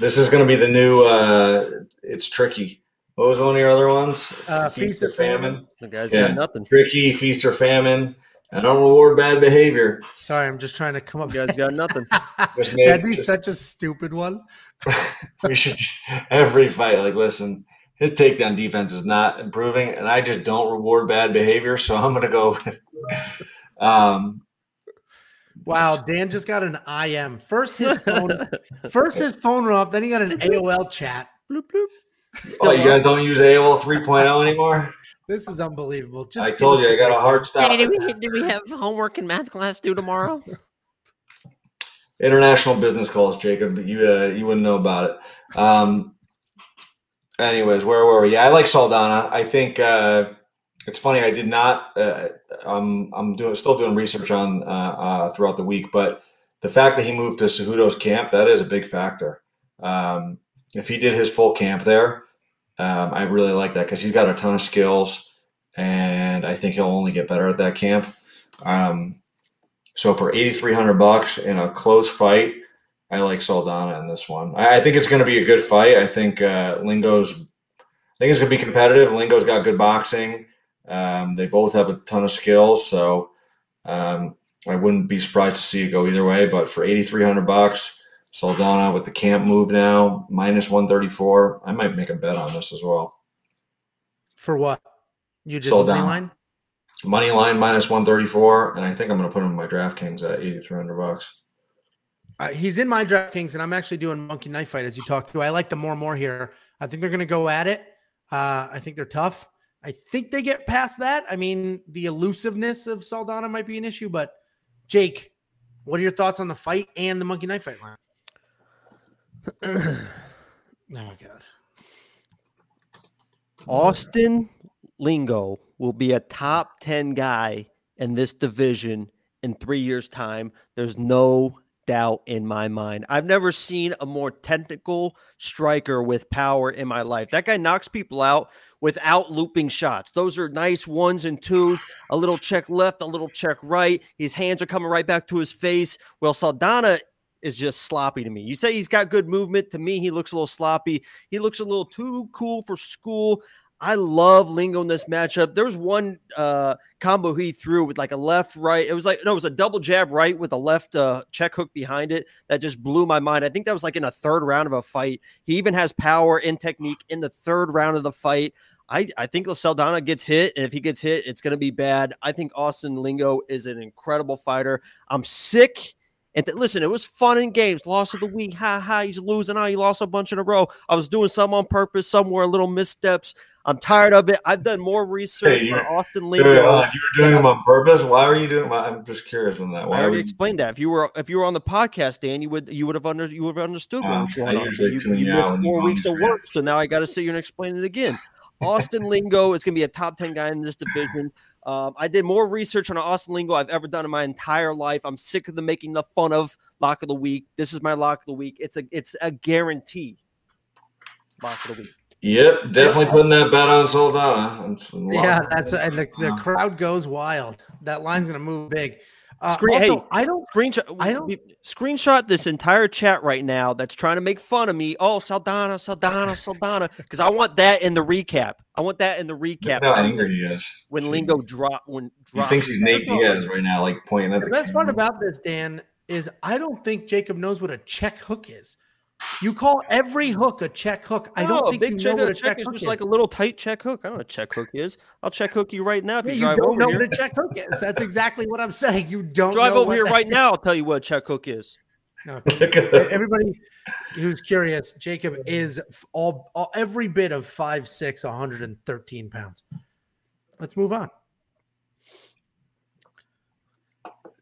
Speaker 3: this is going to be the new. uh It's tricky. What was one of your other ones?
Speaker 1: Uh, feast, feast or famine. famine.
Speaker 2: The guys yeah. got nothing.
Speaker 3: Tricky feast or famine. I don't reward bad behavior.
Speaker 1: Sorry, I'm just trying to come up.
Speaker 2: You guys got nothing.
Speaker 1: That'd be such a stupid one.
Speaker 3: we should just, every fight. Like, listen, his takedown defense is not improving, and I just don't reward bad behavior. So I'm going to go. With, um,
Speaker 1: wow, Dan just got an IM. First his phone, first his phone went off. Then he got an AOL chat. Bloop, bloop.
Speaker 3: oh, you guys don't use AOL 3.0 anymore?
Speaker 1: This is unbelievable. Just
Speaker 3: I told you I got a hard stop.
Speaker 2: Hey, do we do we have homework in math class due tomorrow?
Speaker 3: International business calls, Jacob. You uh, you wouldn't know about it. Um, anyways, where were we? Yeah, I like Saldana. I think uh, it's funny. I did not. Uh, I'm I'm doing still doing research on uh, uh, throughout the week, but the fact that he moved to Cejudo's camp that is a big factor. Um, if he did his full camp there, um, I really like that because he's got a ton of skills, and I think he'll only get better at that camp. Um, so for eighty three hundred bucks in a close fight, I like Saldana in this one. I, I think it's going to be a good fight. I think uh, Lingo's. I think it's going to be competitive. Lingo's got good boxing. Um, they both have a ton of skills, so um, I wouldn't be surprised to see it go either way. But for eighty three hundred bucks, Saldana with the camp move now minus one thirty four. I might make a bet on this as well.
Speaker 1: For what? You just money line?
Speaker 3: Money line minus one thirty four, and I think I'm going to put him in my DraftKings at eighty three hundred bucks.
Speaker 1: Uh, he's in my DraftKings, and I'm actually doing Monkey Knife Fight as you talked to. I like the more and more here. I think they're going to go at it. Uh, I think they're tough. I think they get past that. I mean, the elusiveness of Saldana might be an issue, but Jake, what are your thoughts on the fight and the Monkey Knife Fight line? oh God.
Speaker 2: Austin Lingo will be a top 10 guy in this division in three years' time. There's no doubt in my mind. I've never seen a more technical striker with power in my life. That guy knocks people out without looping shots. Those are nice ones and twos, a little check left, a little check right. His hands are coming right back to his face. Well, Saldana is just sloppy to me. You say he's got good movement. To me, he looks a little sloppy. He looks a little too cool for school. I love Lingo in this matchup. There was one uh, combo he threw with like a left right. It was like no, it was a double jab right with a left uh, check hook behind it that just blew my mind. I think that was like in a third round of a fight. He even has power and technique in the third round of the fight. I, I think Saldana gets hit, and if he gets hit, it's going to be bad. I think Austin Lingo is an incredible fighter. I'm sick. And th- listen, it was fun in games. Loss of the week. Ha ha. He's losing. Oh, he lost a bunch in a row. I was doing some on purpose, somewhere little missteps. I'm tired of it. I've done more research hey, on Austin Lingo.
Speaker 3: Uh, you were doing them on purpose. Why were you doing? I'm just curious on that. Why
Speaker 2: I already explained that. If you were if you were on the podcast, Dan, you would you would have under you would have understood
Speaker 3: um, what I usually you, tune you, you
Speaker 2: four weeks of work, so now I got to sit here and explain it again. Austin Lingo is going to be a top ten guy in this division. Um, I did more research on Austin Lingo I've ever done in my entire life. I'm sick of them making the fun of lock of the week. This is my lock of the week. It's a it's a guarantee lock of the week.
Speaker 3: Yep, definitely putting that bet on Saldana.
Speaker 1: Yeah, that's and the, the crowd goes wild. That line's gonna move big.
Speaker 2: Uh, Screen, also, hey, I don't screenshot. I don't screenshot this entire chat right now. That's trying to make fun of me. Oh, Saldana, Saldana, Saldana, because I want that in the recap. I want that in the recap.
Speaker 3: How angry he is
Speaker 2: when Lingo drop when
Speaker 3: he thinks he's Nate Diaz right now, like pointing at
Speaker 1: the, the best camera. part about this, Dan, is I don't think Jacob knows what a check hook is. You call every hook a check hook. I don't think big you check, know what a check, check hook is.
Speaker 2: Just like a little tight check hook. I don't know what a check hook is. I'll check hook you right now. If
Speaker 1: yeah,
Speaker 2: you,
Speaker 1: you don't know
Speaker 2: here.
Speaker 1: what a check hook is. That's exactly what I'm saying. You don't
Speaker 2: drive over here right
Speaker 1: is.
Speaker 2: now. I'll tell you what a check hook is.
Speaker 1: Okay. Everybody who's curious, Jacob is all, all every bit of five six, 113 pounds. Let's move on.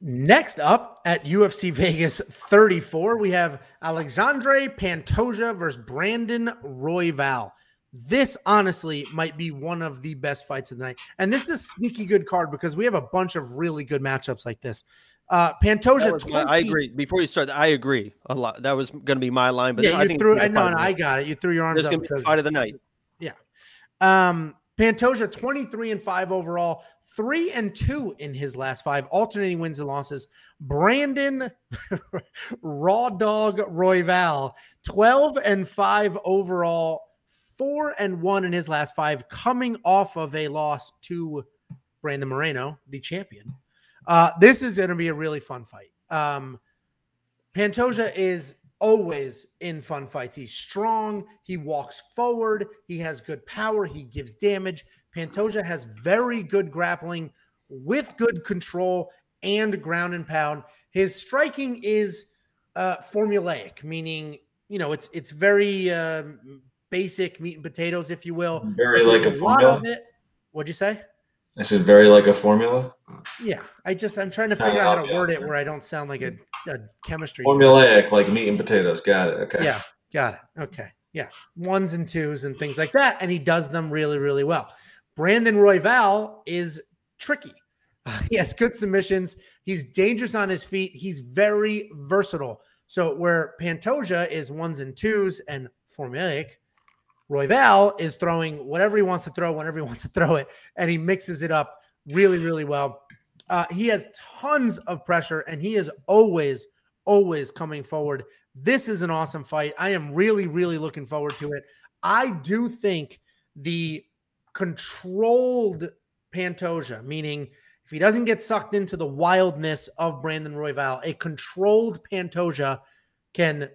Speaker 1: Next up at UFC Vegas 34, we have Alexandre Pantoja versus Brandon Royval. This honestly might be one of the best fights of the night. And this is a sneaky good card because we have a bunch of really good matchups like this. Uh, Pantoja,
Speaker 2: 20... I agree. Before you start, I agree a lot. That was going to be my line, but
Speaker 1: yeah,
Speaker 2: I
Speaker 1: think threw. I know, I got it. You threw your arms.
Speaker 2: This is going to be fight of the night.
Speaker 1: Yeah. Um, Pantoja, twenty three and five overall. Three and two in his last five, alternating wins and losses. Brandon Raw Dog Royval, 12 and five overall, four and one in his last five, coming off of a loss to Brandon Moreno, the champion. Uh, this is going to be a really fun fight. Um, Pantoja is always in fun fights. He's strong. He walks forward. He has good power. He gives damage. Pantoja has very good grappling with good control and ground and pound. His striking is uh, formulaic, meaning you know it's it's very um, basic meat and potatoes, if you will.
Speaker 3: Very like a, a lot of it.
Speaker 1: What'd you say?
Speaker 3: I said very like a formula.
Speaker 1: Yeah, I just I'm trying to figure out how to word it where I don't sound like a, a chemistry
Speaker 3: formulaic, like meat and potatoes. Got it. Okay.
Speaker 1: Yeah, got it. Okay. Yeah, ones and twos and things like that, and he does them really, really well. Brandon Royval is tricky. He has good submissions. He's dangerous on his feet. He's very versatile. So where Pantoja is ones and twos and formulaic, Royval is throwing whatever he wants to throw whenever he wants to throw it, and he mixes it up really, really well. Uh, he has tons of pressure, and he is always, always coming forward. This is an awesome fight. I am really, really looking forward to it. I do think the controlled Pantoja, meaning if he doesn't get sucked into the wildness of Brandon Royval, a controlled Pantoja can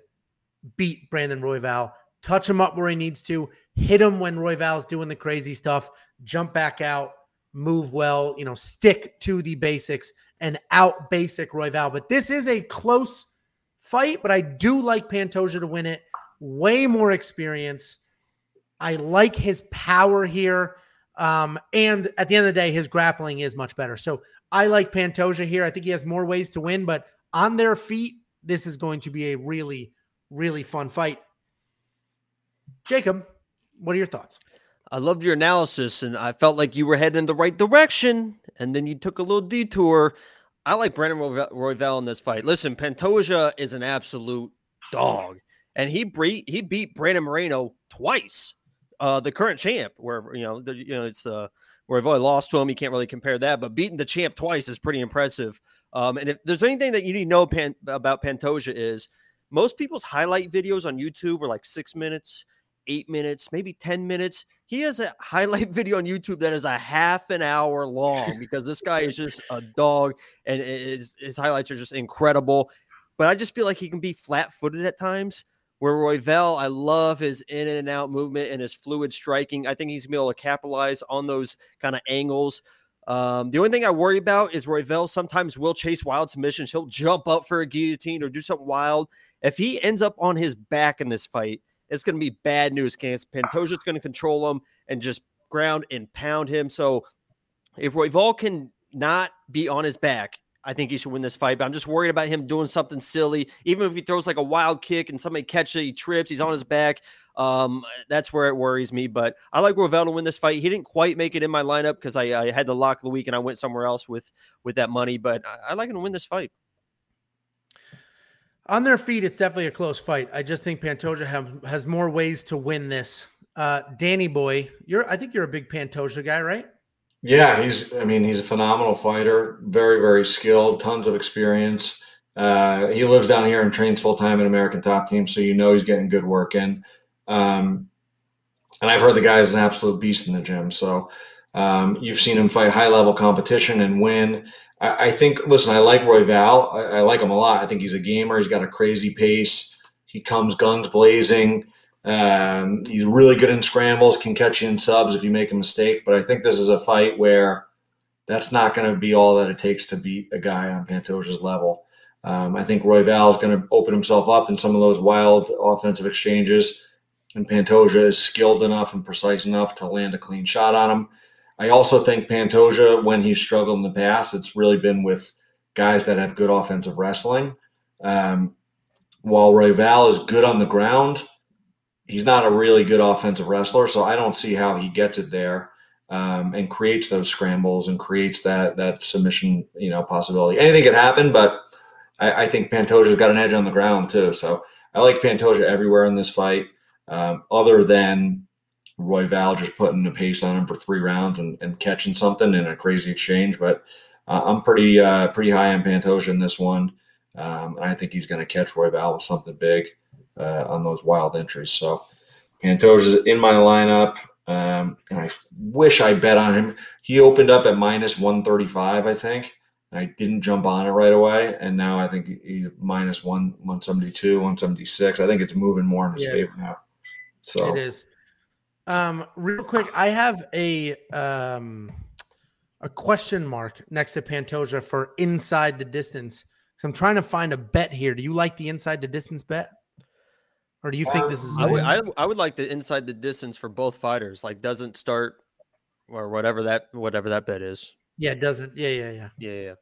Speaker 1: beat Brandon Royval touch him up where he needs to, hit him when Royval's doing the crazy stuff, jump back out, move well, you know, stick to the basics and out basic Royval. But this is a close fight, but I do like Pantoja to win it. Way more experience. I like his power here. Um, and at the end of the day, his grappling is much better. So I like Pantoja here. I think he has more ways to win, but on their feet, this is going to be a really, really fun fight. Jacob, what are your thoughts?
Speaker 2: I loved your analysis, and I felt like you were heading in the right direction, and then you took a little detour. I like Brandon Royval in this fight. Listen, Pantoja is an absolute dog, and he beat he beat Brandon Moreno twice. Uh, the current champ, where you know the, you know it's uh, Royval lost to him. You can't really compare that, but beating the champ twice is pretty impressive. Um, and if there's anything that you need to know Pan, about Pantoja is most people's highlight videos on YouTube are like six minutes eight minutes, maybe 10 minutes. He has a highlight video on YouTube that is a half an hour long because this guy is just a dog and his, his highlights are just incredible. But I just feel like he can be flat footed at times. Where Royval, I love his in and out movement and his fluid striking. I think he's gonna be able to capitalize on those kind of angles. Um, the only thing I worry about is Royval sometimes will chase wild submissions. He'll jump up for a guillotine or do something wild. If he ends up on his back in this fight, it's going to be bad news. Pantoja's going to control him and just ground and pound him. So if Royval can not be on his back, I think he should win this fight. But I'm just worried about him doing something silly. Even if he throws like a wild kick and somebody catches it, he trips, he's on his back. Um, that's where it worries me. But I like Royval to win this fight. He didn't quite make it in my lineup because I, I, had the lock the week and I went somewhere else with with that money. But I, I like him to win this fight.
Speaker 1: On their feet, it's definitely a close fight. I just think Pantoja have, has more ways to win this. Uh, Danny boy, you're I think you're a big Pantoja guy, right?
Speaker 3: Yeah, he's I mean, he's a phenomenal fighter, very, very skilled, tons of experience. Uh, he lives down here and trains full time in American Top Team, so you know he's getting good work in. Um, and I've heard the guy is an absolute beast in the gym. So um, you've seen him fight high level competition and win. I, I think, listen, I like Royval. I, I, like him a lot. I think he's a gamer. He's got a crazy pace. He comes guns blazing. Um, he's really good in scrambles, can catch you in subs if you make a mistake. But I think this is a fight where that's not going to be all that it takes to beat a guy on Pantoja's level. Um, I think Royval is going to open himself up in some of those wild offensive exchanges, and Pantoja is skilled enough and precise enough to land a clean shot on him. I also think Pantoja, when he's struggled in the past, it's really been with guys that have good offensive wrestling. Um, while Royval is good on the ground, he's not a really good offensive wrestler. So I don't see how he gets it there um, and creates those scrambles and creates that that submission, you know, possibility. Anything could happen, but I, I think Pantoja's got an edge on the ground too. So I like Pantoja everywhere in this fight, um, other than Royval just putting the pace on him for three rounds and, and catching something in a crazy exchange. But uh, I'm pretty uh, pretty high on Pantoja in this one. Um, and I think he's going to catch Royval with something big uh, on those wild entries. So Pantoja's in my lineup. Um, and I wish I bet on him. He opened up at minus 135, I think. I didn't jump on it right away, and now I think he's minus one, 172, 176. I think it's moving more in his yeah. favor now. So
Speaker 1: it is. Um, real quick, I have a um a question mark next to Pantoja for inside the distance. So I'm trying to find a bet here. Do you like the inside the distance bet? Or do you think this is?
Speaker 2: I would, I, I would like the inside the distance for both fighters. Like doesn't start or whatever that whatever that bet is.
Speaker 1: Yeah, it doesn't. Yeah, yeah, yeah.
Speaker 2: Yeah, yeah.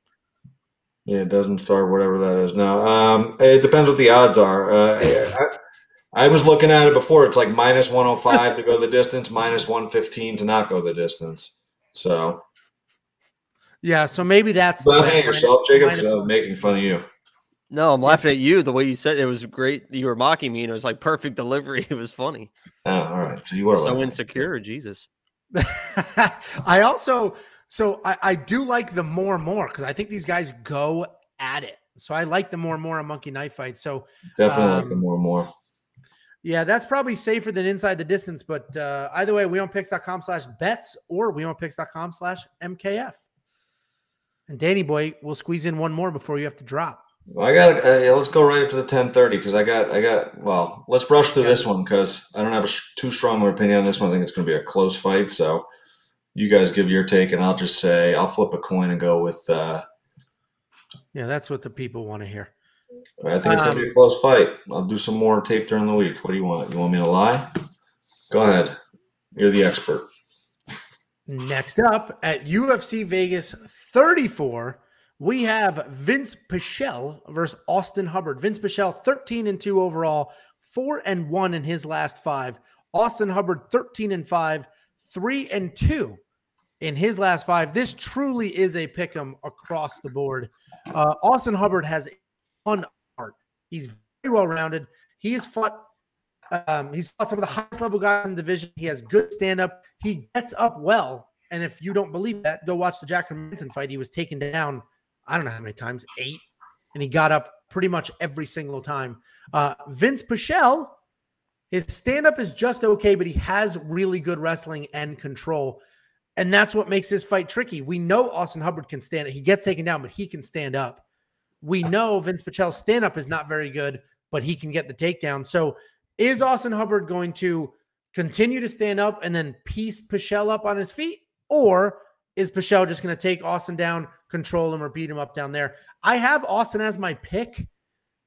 Speaker 3: Yeah, it doesn't start whatever that is. No, um, it depends what the odds are. Uh, I, I, was looking at it before. It's like minus one hundred oh five to go the distance, minus one fifteen to not go the distance. So,
Speaker 1: yeah. So maybe that's
Speaker 3: laughing at yourself, Jacob, because I was making fun of you.
Speaker 2: No, I'm laughing at you. The way you said it, it was great. You were mocking me, and it was like perfect delivery. It was funny.
Speaker 3: Oh, all right. So you were
Speaker 2: so insecure, Jesus.
Speaker 1: I also so I, I do like the more and more because I think these guys go at it. So I like the more and more on monkey knife fight. So
Speaker 3: definitely um, like the more and more.
Speaker 1: Yeah, that's probably safer than inside the distance. But uh, either way, wewantpicks.com slash bets or wewantpicks.com slash MKF. And Danny boy, we'll squeeze in one more before you have to drop.
Speaker 3: Well, I got. Uh, let's go right up to the ten thirty because I got. I got. Well, let's brush through this one because I don't have a sh- too strong of opinion on this one. I think it's going to be a close fight. So you guys give your take, and I'll just say I'll flip a coin and go with. Uh,
Speaker 1: yeah, that's what the people want to hear.
Speaker 3: I think it's um, gonna be a um, close fight. I'll do some more tape during the week. What do you want? You want me to lie? Go ahead. You're the expert.
Speaker 1: Next up at UFC Vegas 34, we have Vince Pichel versus Austin Hubbard. Vince Pichel, 13 and 2 overall, 4 and 1 in his last five. Austin Hubbard, 13 and 5, 3 and 2 in his last five. This truly is a pick 'em across the board. Uh, Austin Hubbard has fun art. He's very well rounded. He has fought. Um, he's fought some of the highest level guys in the division. He has good stand up. He gets up well. And if you don't believe that, go watch the Jack Hermansson fight. He was taken down, I don't know how many times, eight, and he got up pretty much every single time. Uh, Vince Pichel, his stand up is just okay, but he has really good wrestling and control. And that's what makes this fight tricky. We know Austin Hubbard can stand it. He gets taken down, but he can stand up. We know Vince Pichel's stand up is not very good, but he can get the takedown. So is Austin Hubbard going to continue to stand up and then piece Pichel up on his feet? Or is Pichel just going to take Austin down, control him, or beat him up down there? I have Austin as my pick.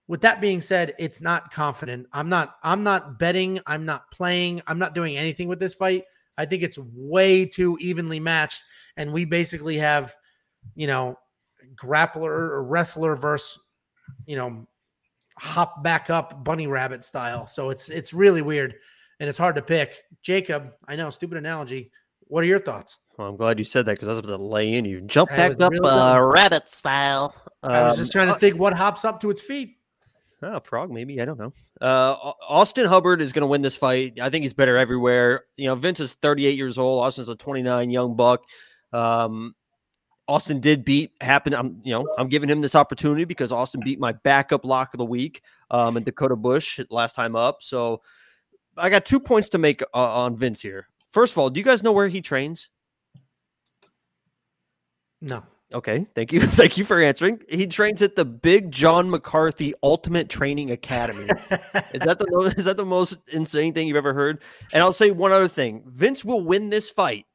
Speaker 1: With that being said, it's not confident. I'm not, I'm not betting, I'm not playing, I'm not doing anything with this fight I think it's way too evenly matched. And we basically have, you know, grappler or wrestler versus, you know, hop back up bunny rabbit style. So it's it's really weird and it's hard to pick. Jacob, I know, stupid analogy. What are your thoughts?
Speaker 2: Well, I'm glad you said that because I was about to lay in you. Jump back up uh, rabbit style.
Speaker 1: I was just trying to um, think what hops up to its feet.
Speaker 2: Oh, frog, maybe. I don't know. Uh, Austin Hubbard is going to win this fight. I think he's better everywhere. You know, Vince is 38 years old. Austin's a 29 young buck. Um, Austin did beat happen. I'm, you know, I'm giving him this opportunity because Austin beat my backup lock of the week, um, and Dakota Bush last time up. So I got two points to make uh, on Vince here. First of all, do you guys know where he trains?
Speaker 1: No.
Speaker 2: Okay, thank you. Thank you for answering. He trains at the Big John McCarthy Ultimate Training Academy. is that the is that the most insane thing you've ever heard? And I'll say one other thing. Vince will win this fight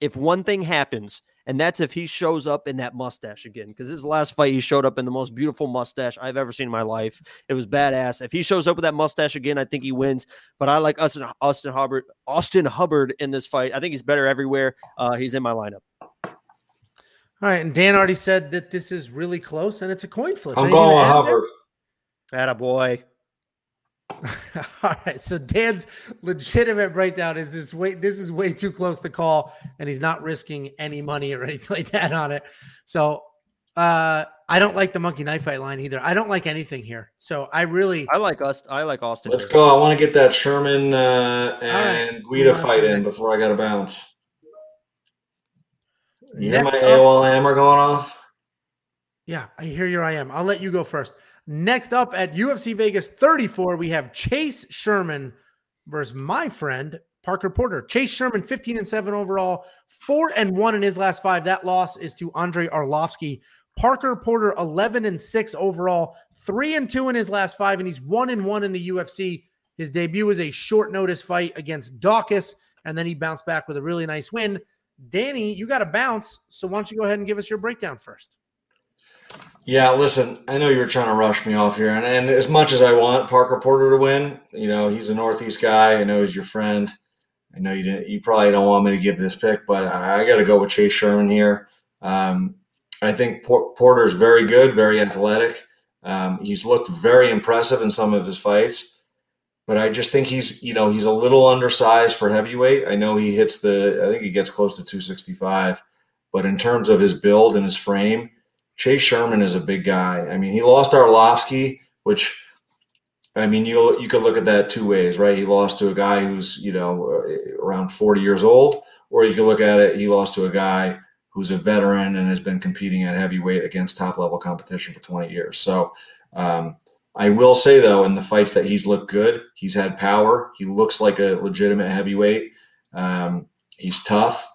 Speaker 2: if one thing happens, and that's if he shows up in that mustache again. Because his last fight, he showed up in the most beautiful mustache I've ever seen in my life. It was badass. If he shows up with that mustache again, I think he wins. But I like Austin Austin Hubbard Austin Hubbard in this fight. I think he's better everywhere. Uh, he's in my lineup.
Speaker 1: All right, and Dan already said that this is really close and it's a coin flip.
Speaker 3: I'm going with Hubbard.
Speaker 2: That a boy.
Speaker 1: All right, so Dan's legitimate breakdown is this way. This is way too close to call, and he's not risking any money or anything like that on it. So Uh, I don't like the monkey knife fight line either. I don't like anything here. So I really,
Speaker 2: I like us. I like Austin.
Speaker 3: Let's
Speaker 2: here.
Speaker 3: go. I want to get that Sherman uh, and
Speaker 1: right.
Speaker 3: Guida fight in before I got to bounce. You hear my
Speaker 1: Next up-
Speaker 3: AOL hammer going off?
Speaker 1: yeah, I hear you. I am. I'll let you go first. Next up at UFC Vegas 34, we have Chase Sherman versus my friend Parker Porter. Chase Sherman, 15 and 7 overall, 4 and 1 in his last five. That loss is to Andrei Arlovski. Parker Porter, 11 and 6 overall, 3 and 2 in his last five, and he's 1 and 1 in the UFC. His debut was a short notice fight against Daukaus, and then he bounced back with a really nice win. Danny, you got to bounce. So why don't you go ahead and give us your breakdown first?
Speaker 3: Yeah, listen, I know you were trying to rush me off here, and, and as much as I want Parker Porter to win, you know he's a Northeast guy. I know he's your friend. I know you didn't. You probably don't want me to give this pick, but I, I got to go with Chase Sherman here. Um, I think Por- Porter's very good, very athletic. Um, he's looked very impressive in some of his fights, but I just think he's you know he's a little undersized for heavyweight. I know he hits the. I think he gets close to 265, but in terms of his build and his frame. Chase Sherman is a big guy. I mean, he lost Arlovski, which I mean, you you could look at that two ways, right? He lost to a guy who's you know uh, around forty years old, or you could look at it, he lost to a guy who's a veteran and has been competing at heavyweight against top level competition for twenty years. So um, I will say though, in the fights that he's looked good, he's had power. He looks like a legitimate heavyweight. Um, he's tough.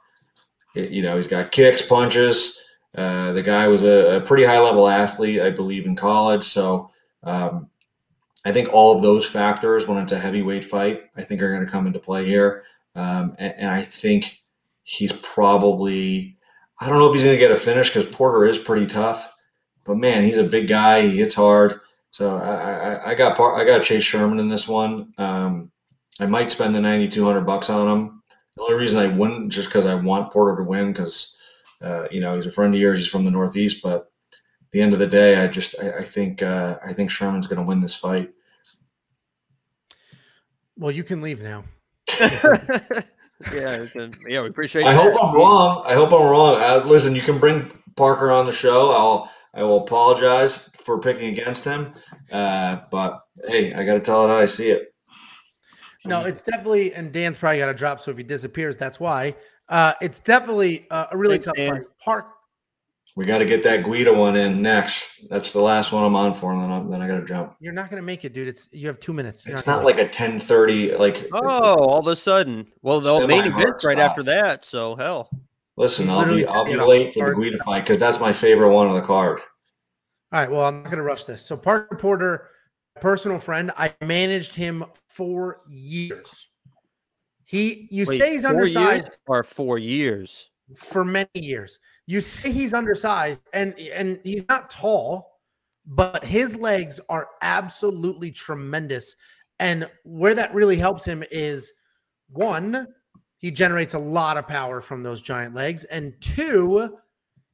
Speaker 3: It- you know, he's got kicks, punches. Uh, the guy was a, a pretty high level athlete, I believe, in college. So um, I think all of those factors when it's a heavyweight fight, I think are going to come into play here. Um, and, and I think he's probably, I don't know if he's going to get a finish because Porter is pretty tough. But man, he's a big guy. He hits hard. So I, I, I got Par- I got Chase Sherman in this one. Um, I might spend the ninety two hundred bucks on him. The only reason I wouldn't just because I want Porter to win because uh, you know he's a friend of yours. He's from the Northeast, but at the end of the day, I just I, I think uh, I think Sherman's going to win this fight.
Speaker 1: Well, you can leave now.
Speaker 2: yeah, a- yeah, we appreciate.
Speaker 3: I
Speaker 2: that.
Speaker 3: hope I'm wrong. I hope I'm wrong. Uh, listen, you can bring Parker on the show. I'll I will apologize for picking against him. Uh, but hey, I got to tell it how I see it.
Speaker 1: No, it's definitely, and Dan's probably got to drop. So if he disappears, that's why. Uh, it's definitely uh, a really
Speaker 2: Thanks,
Speaker 1: tough
Speaker 2: Dan.
Speaker 1: fight. Park.
Speaker 3: We got to get that Guida one in next. That's the last one I'm on for, and then, I'm, then I got to jump.
Speaker 1: You're not going to make it, dude. It's you have two minutes. You're
Speaker 3: It's
Speaker 1: gonna
Speaker 3: not
Speaker 1: make
Speaker 3: like a 10:30. Like it's-
Speaker 2: Oh, all of a sudden. Well, the main
Speaker 3: Semi-hard
Speaker 2: event's right after that. So hell.
Speaker 3: Listen, I'll be
Speaker 1: literally
Speaker 3: I'll be late for the
Speaker 1: hard
Speaker 3: Guida fight because that's my favorite one on the card.
Speaker 1: All right. Well, I'm not going to rush this. So Parker Porter, personal friend, I managed him for years. He, you
Speaker 2: Wait,
Speaker 1: say he's
Speaker 2: four
Speaker 1: undersized.
Speaker 2: years or four years.
Speaker 1: for many years. You say he's undersized and and he's not tall, but his legs are absolutely tremendous. And where that really helps him is one, he generates a lot of power from those giant legs, and two,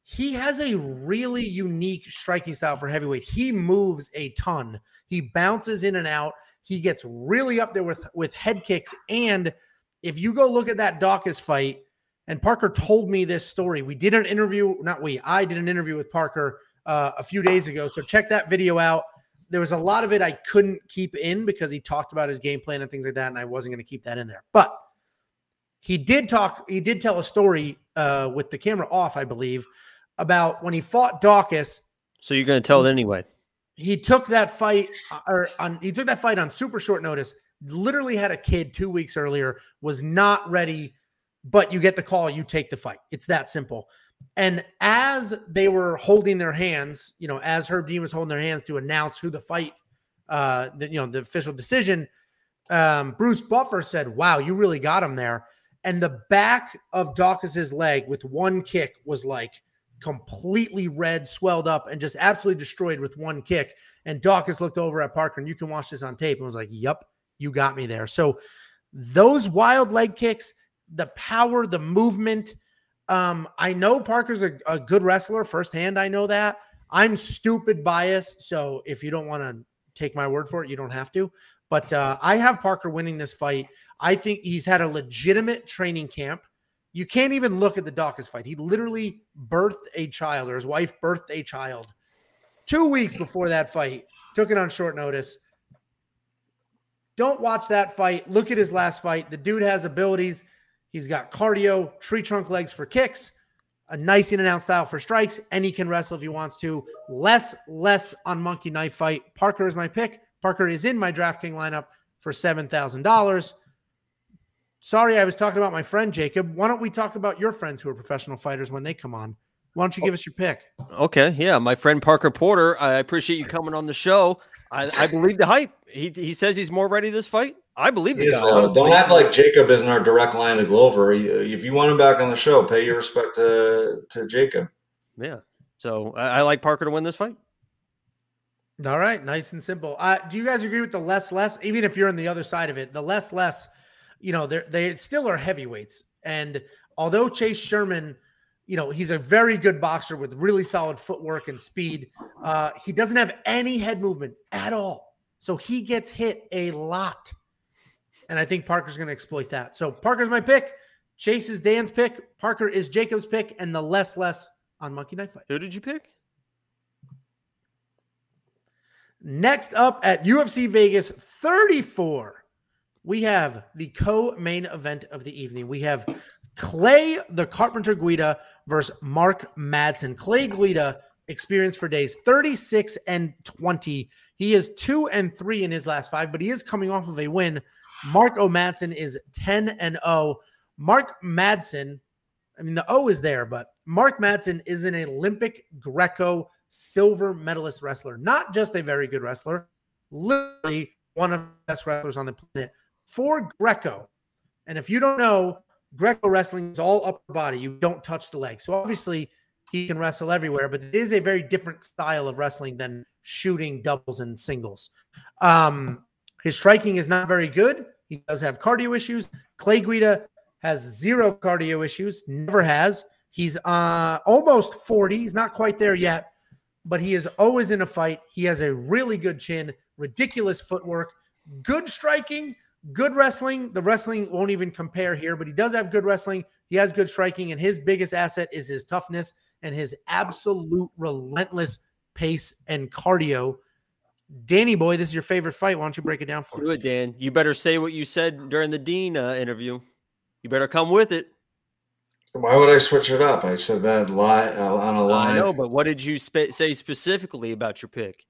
Speaker 1: he has a really unique striking style for heavyweight. He moves a ton. He bounces in and out. He gets really up there with with head kicks. And if you go look at that Daukaus fight, and Parker told me this story. We did an interview, not we, I did an interview with Parker uh, a few days ago. So check that video out. There was a lot of it I couldn't keep in because he talked about his game plan and things like that, and I wasn't going to keep that in there. But he did talk, he did tell a story uh, with the camera off, I believe, about when he fought Daukaus.
Speaker 2: So you're going to tell it anyway.
Speaker 1: He took that fight, uh, or on he took that fight on super short notice. Literally had a kid two weeks earlier, was not ready but you get the call, you take the fight. It's that simple. And as they were holding their hands, you know, as Herb Dean was holding their hands to announce who the fight, uh, the, you know, the official decision, um, Bruce Buffer said, "Wow, you really got him there." And the back of Daukaus's leg with one kick was like completely red, swelled up, and just absolutely destroyed with one kick. And Daukaus looked over at Parker, and you can watch this on tape, and was like, "Yep, you got me there." So those wild leg kicks the power, the movement. Um, I know Parker's a, a good wrestler firsthand. I know that. I'm stupid biased. So if you don't want to take my word for it, you don't have to. But uh, I have Parker winning this fight. I think he's had a legitimate training camp. You can't even look at the Daukaus fight. He literally birthed a child, or his wife birthed a child two weeks before that fight. Took it on short notice. Don't watch that fight. Look at his last fight. The dude has abilities. He's got cardio, tree trunk legs for kicks, a nice in and out style for strikes, and he can wrestle if he wants to. Less, less on Monkey Knife Fight. Parker is my pick. Parker is in my DraftKings lineup for $7,000. Sorry, I was talking about my friend Jacob. Why don't we talk about your friends who are professional fighters when they come on? Why don't you give us your pick?
Speaker 2: Okay, yeah, my friend Parker Porter. I appreciate you coming on the show. I, I believe the hype. He he says he's more ready this fight. I believe the
Speaker 3: yeah, guy. don't act like Jacob isn't our direct line to Glover. If you want him back on the show, pay your respect to to Jacob.
Speaker 2: Yeah. So I, I like Parker to win this fight.
Speaker 1: All right, nice and simple. Uh, do you guys agree with the less less? Even if you're on the other side of it, the less less, you know, they they still are heavyweights. And although Chase Sherman you know, he's a very good boxer with really solid footwork and speed. Uh, he doesn't have any head movement at all. So he gets hit a lot. And I think Parker's going to exploit that. So Parker's my pick. Chase is Dan's pick. Parker is Jacob's pick. And the less less on Monkey Knife Fight.
Speaker 2: Who did you pick?
Speaker 1: Next up at UFC Vegas 34, we have the co main event of the evening. We have Clay the Carpenter Guida versus Mark Madsen. Clay Guida experience for days 36 and 20. He is 2 and 3 in his last 5, but he is coming off of a win. Mark Madsen is 10 and 0. Mark Madsen, I mean the O is there, but Mark Madsen is an Olympic Greco silver medalist wrestler, not just a very good wrestler, literally one of the best wrestlers on the planet for Greco. And if you don't know, Greco wrestling is all upper body. You don't touch the legs. So obviously he can wrestle everywhere, but it is a very different style of wrestling than shooting doubles and singles. Um, his striking is not very good. He does have cardio issues. Clay Guida has zero cardio issues, never has. He's uh, almost 40. He's not quite there yet, but he is always in a fight. He has a really good chin, ridiculous footwork, good striking, good wrestling. The wrestling won't even compare here, but he does have good wrestling. He has good striking, and his biggest asset is his toughness and his absolute relentless pace and cardio. Danny boy, this is your favorite fight. Why don't you break it down for
Speaker 2: Do
Speaker 1: us?
Speaker 2: Do it, Dan. You better say what you said during the Dean uh, interview. You better come with it.
Speaker 3: Why would I switch it up? I said that live uh, on a live.
Speaker 2: I know, but what did you spe- say specifically about your pick?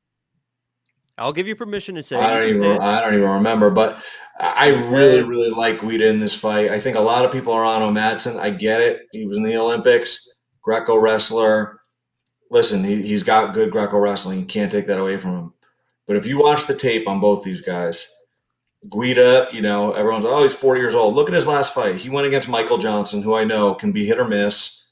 Speaker 2: I'll give you permission to say.
Speaker 3: I don't even. I don't even remember, but I really, really like Guida in this fight. I think a lot of people are on O Madsen. I get it. He was in the Olympics, Greco wrestler. Listen, he, he's got good Greco wrestling. You can't take that away from him. But if you watch the tape on both these guys, Guida, you know, everyone's oh, he's 40 years old. Look at his last fight. He went against Michael Johnson, who I know can be hit or miss.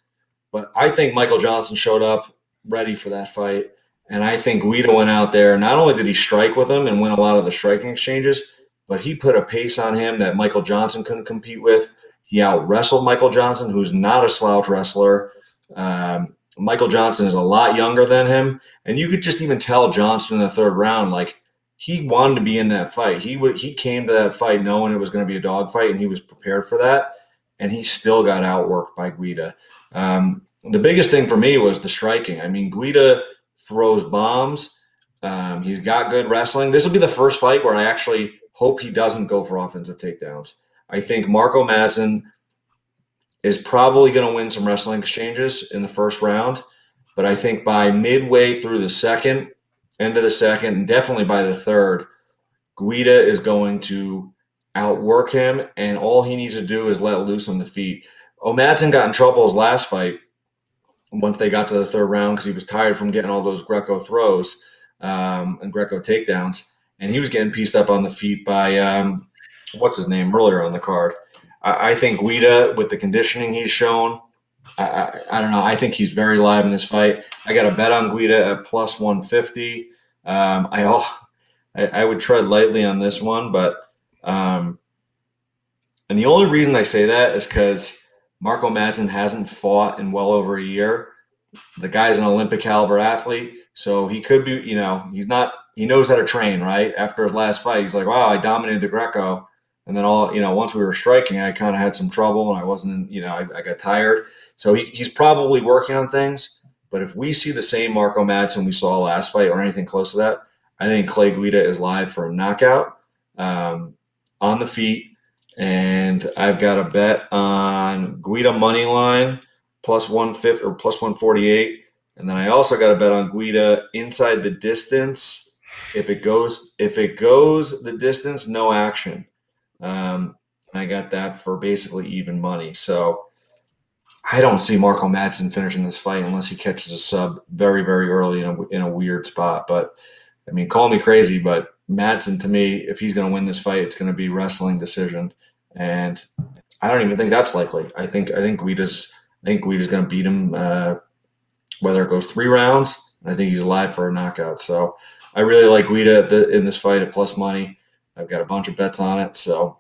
Speaker 3: But I think Michael Johnson showed up ready for that fight. And I think Guida went out there. Not only did he strike with him and win a lot of the striking exchanges, but he put a pace on him that Michael Johnson couldn't compete with. He out wrestled Michael Johnson, who's not a slouch wrestler. Um, Michael Johnson is a lot younger than him, and you could just even tell Johnson in the third round, like he wanted to be in that fight. He would he came to that fight knowing it was going to be a dog fight, and he was prepared for that. And he still got outworked by Guida. Um, the biggest thing for me was the striking. I mean, Guida throws bombs. Um, he's got good wrestling. This will be the first fight where I actually hope he doesn't go for offensive takedowns. I think Marco Madsen is probably going to win some wrestling exchanges in the first round, but I think by midway through the second, end of the second, and definitely by the third, Guida is going to outwork him, and all he needs to do is let loose on the feet. O Madsen got in trouble his last fight once they got to the third round because he was tired from getting all those Greco throws um, and Greco takedowns, and he was getting pieced up on the feet by um, what's his name earlier on the card. I, I think Guida, with the conditioning he's shown, I, I, I, don't know. I think he's very live in this fight. I got a bet on Guida at plus 150. Um, I, I, I would tread lightly on this one, but um, and the only reason I say that is because Marco Madsen hasn't fought in well over a year. The guy's an Olympic caliber athlete, so he could be, you know, he's not, he knows how to train, right? After his last fight, he's like, wow, I dominated the Greco. And then all, you know, once we were striking, I kind of had some trouble and I wasn't, you know, I, I got tired. So he, he's probably working on things. But if we see the same Marco Madsen we saw last fight or anything close to that, I think Clay Guida is live for a knockout um, on the feet. And I've got a bet on Guida money line plus one fifth or plus 148. And then I also got a bet on Guida inside the distance. If it goes, if it goes the distance, no action. Um, I got that for basically even money. So I don't see Marco Madsen finishing this fight unless he catches a sub very, very early in a, in a weird spot. But I mean, call me crazy, but Madsen to me, if he's going to win this fight, it's going to be wrestling decision, and I don't even think that's likely. I think I think Guida's I think Guida's going to beat him, uh, whether it goes three rounds. I think he's alive for a knockout. So I really like Guida in this fight at plus money. I've got a bunch of bets on it, so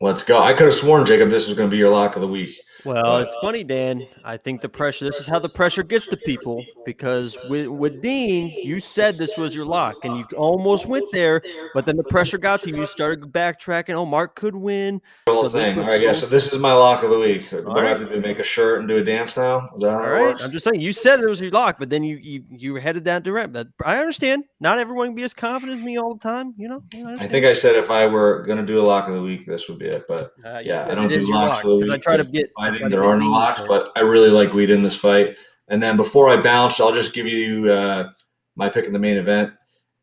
Speaker 3: let's go. I could have sworn, Jacob, this was going to be your lock of the week.
Speaker 2: Well, it's funny, Dan. I think the pressure. This is how the pressure gets to people because with with Dean, you said this was your lock, and you almost went there, but then the pressure got to you. You started backtracking. Oh, Mark could win.
Speaker 3: So thing. All right, yeah. So this is my lock of the week. Do I have to make a shirt and do a dance now? Is that
Speaker 2: all right? I'm just saying. You said it was your lock, but then you you you headed down direct. That I understand. Not everyone can be as confident as me all the time. You know. You know
Speaker 3: I, I, think I said if I were going to do a lock of the week, this would be it. But uh, yeah, I don't do locks of the week.
Speaker 2: I try to get
Speaker 3: fighting. There are no locks, but I really like Weed in this fight. And then before I bounce, I'll just give you uh, my pick in the main event.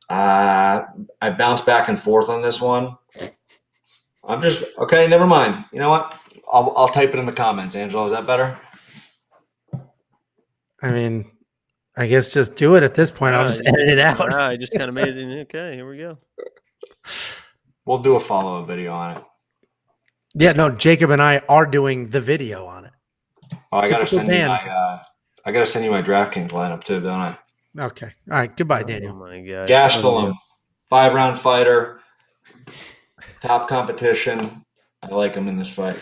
Speaker 3: Uh, I bounce back and forth on this one. I'm just okay. Never mind. You know what? I'll I'll type it in the comments. Angelo, is that better?
Speaker 1: I mean, I guess just do it at this point. I'll just edit it out.
Speaker 2: I just kind of made it. In. Okay, here we go.
Speaker 3: We'll do a follow up video on it.
Speaker 1: Yeah, no, Jacob and I are doing the video on it.
Speaker 3: Oh, I gotta send you my. Uh, I gotta send you my DraftKings lineup too, don't I?
Speaker 1: Okay. All right. Goodbye, Daniel.
Speaker 2: Oh my god.
Speaker 3: Gastelum, five round fighter, top competition. I like him in this fight.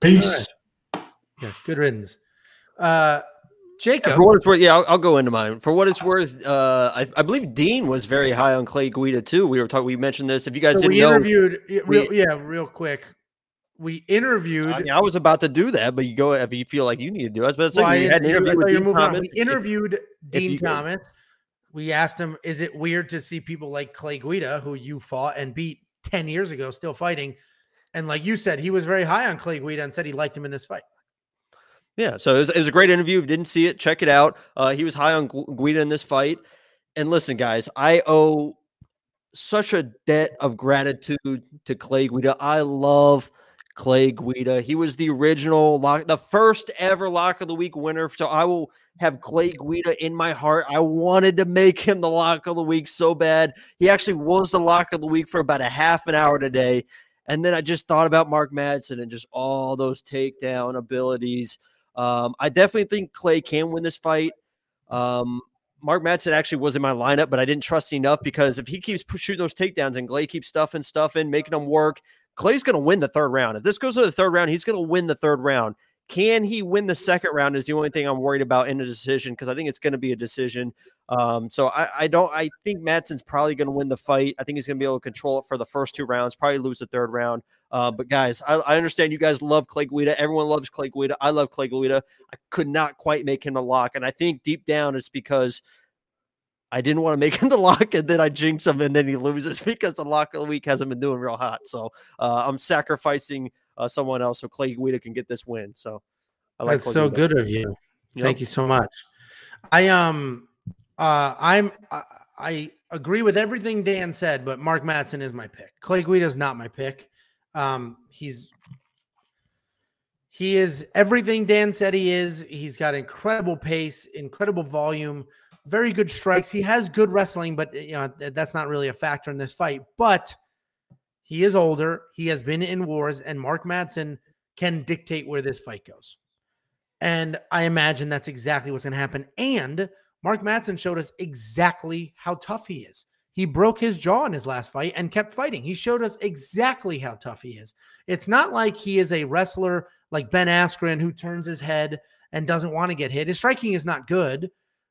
Speaker 3: Peace.
Speaker 1: Right. Yeah. Good riddance. Uh, Jacob.
Speaker 2: For what it's worth, yeah, I'll, I'll, go into mine. For what it's worth, uh, I, I, believe Dean was very high on Clay Guida too. We were talking. We mentioned this. If you guys so didn't
Speaker 1: we
Speaker 2: know,
Speaker 1: interviewed. Real, we, yeah, real quick we interviewed.
Speaker 2: I, mean, I, was about to do that, but you go if you feel like you need to do it. But well, you had an interview with Dean Thomas.
Speaker 1: We interviewed if, Dean if Thomas. We asked him, "Is it weird to see people like Clay Guida, who you fought and beat ten years ago, still fighting?" And like you said, he was very high on Clay Guida and said he liked him in this fight.
Speaker 2: Yeah, so it was, it was a great interview. If you didn't see it, check it out. Uh, he was high on Guida in this fight. And listen, guys, I owe such a debt of gratitude to Clay Guida. I love Clay Guida. He was the original lock, the first ever lock of the week winner. So I will have Clay Guida in my heart. I wanted to make him the lock of the week so bad. He actually was the lock of the week for about a half an hour today. And then I just thought about Mark Madsen and just all those takedown abilities. Um, I definitely think Clay can win this fight. Um, Mark Madsen actually was in my lineup, but I didn't trust enough because if he keeps shooting those takedowns and Clay keeps stuffing stuff in, making them work, Clay's going to win the third round. If this goes to the third round, he's going to win the third round. Can he win the second round? Is the only thing I'm worried about in a decision because I think it's going to be a decision. Um, so I, I, don't. I think Madsen's probably going to win the fight. I think he's going to be able to control it for the first two rounds. Probably lose the third round. Uh, but guys, I, I, understand you guys love Clay Guida. Everyone loves Clay Guida. I love Clay Guida. I could not quite make him a lock, and I think deep down it's because I didn't want to make him the lock, and then I jinx him, and then he loses because the lock of the week hasn't been doing real hot. So uh, I'm sacrificing uh, someone else so Clay Guida can get this win. So
Speaker 1: I like that's so good of you. Yep. Thank you so much. I um uh I'm I, I agree with everything Dan said, but Mark Madsen is my pick. Clay Guida is not my pick. Um, he's he is everything Dan said he is. He's got incredible pace, incredible volume very good strikes. He has good wrestling, but you know that's not really a factor in this fight. But he is older. He has been in wars, and Mark Madsen can dictate where this fight goes. And I imagine that's exactly what's going to happen. And Mark Madsen showed us exactly how tough he is. He broke his jaw in his last fight and kept fighting. He showed us exactly how tough he is. It's not like he is a wrestler like Ben Askren who turns his head and doesn't want to get hit. His striking is not good,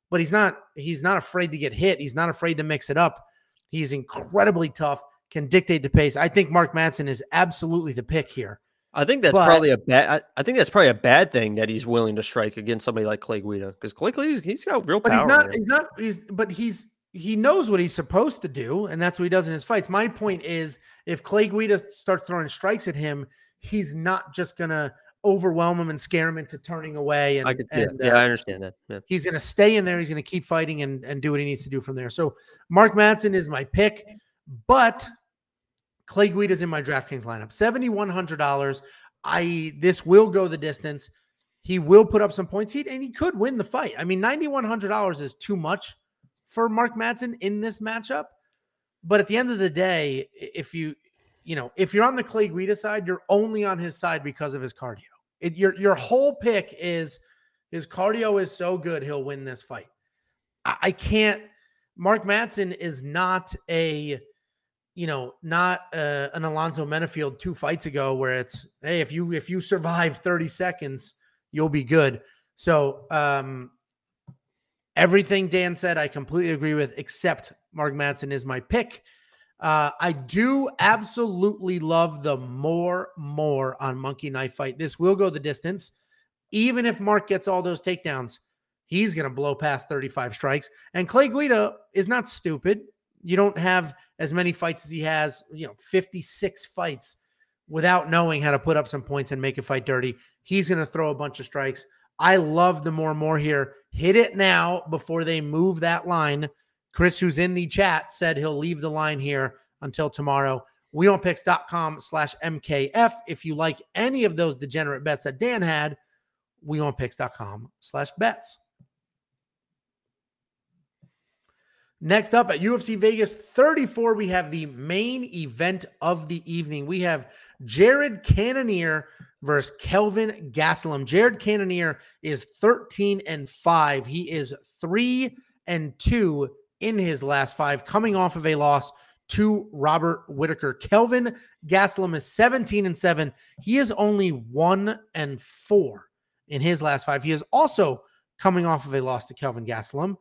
Speaker 1: but he's not he's not afraid to get hit. He's not afraid to mix it up. He's incredibly tough. can dictate the pace. I think Mark Madsen is absolutely the pick here.
Speaker 2: I think that's
Speaker 1: But-
Speaker 2: probably a bad. I, I think that's probably a bad thing that he's willing to strike against somebody like Clay Guida because Clay Guida he's got real
Speaker 1: But
Speaker 2: power.
Speaker 1: he's not.
Speaker 2: man.
Speaker 1: He's not. He's. But he's. He knows what he's supposed to do, and that's what he does in his fights. My point is, if Clay Guida starts throwing strikes at him, he's not just gonna overwhelm him and scare him into turning away. And,
Speaker 2: I
Speaker 1: and,
Speaker 2: yeah,
Speaker 1: uh,
Speaker 2: I understand that. Yeah.
Speaker 1: he's going to stay in there. He's going to keep fighting and, and do what he needs to do from there. So Mark Madsen is my pick, but Clay Guida's in my DraftKings lineup. Seventy one hundred dollars. I this will go the distance. He will put up some points. He and he could win the fight. I mean, ninety one hundred dollars is too much for Mark Madsen in this matchup. But at the end of the day, if you you know if you're on the Clay Guida side, you're only on his side because of his cardio. It, your your whole pick is his cardio is so good he'll win this fight. I, I can't. Mark Madsen is not a, you know, not uh, an Alonzo Menifield two fights ago where it's hey if you if you survive thirty seconds you'll be good. So um, everything Dan said I completely agree with except Mark Madsen is my pick. Uh, I do absolutely love the more more on Monkey Knife Fight. This will go the distance even if Mark gets all those takedowns, he's going to blow past 35 strikes. And Clay Guida is not stupid. You don't have as many fights as he has, you know, 56 fights without knowing how to put up some points and make a fight dirty. He's going to throw a bunch of strikes. I love the more more here. Hit it now before they move that line. Chris, who's in the chat, said he'll leave the line here until tomorrow. WeWantPicks.com slash MKF. If you like any of those degenerate bets that Dan had, wewantpicks.com slash bets. Next up at UFC Vegas 34, we have the main event of the evening. We have Jared Cannonier versus Kelvin Gastelum. Jared Cannonier is 13 and 5. He is 3 and 2 in his last five, coming off of a loss to Robert Whittaker. Kelvin Gastelum is 17 and 7. He is only 1 and 4 in his last five. He is also coming off of a loss to Kelvin Gastelum,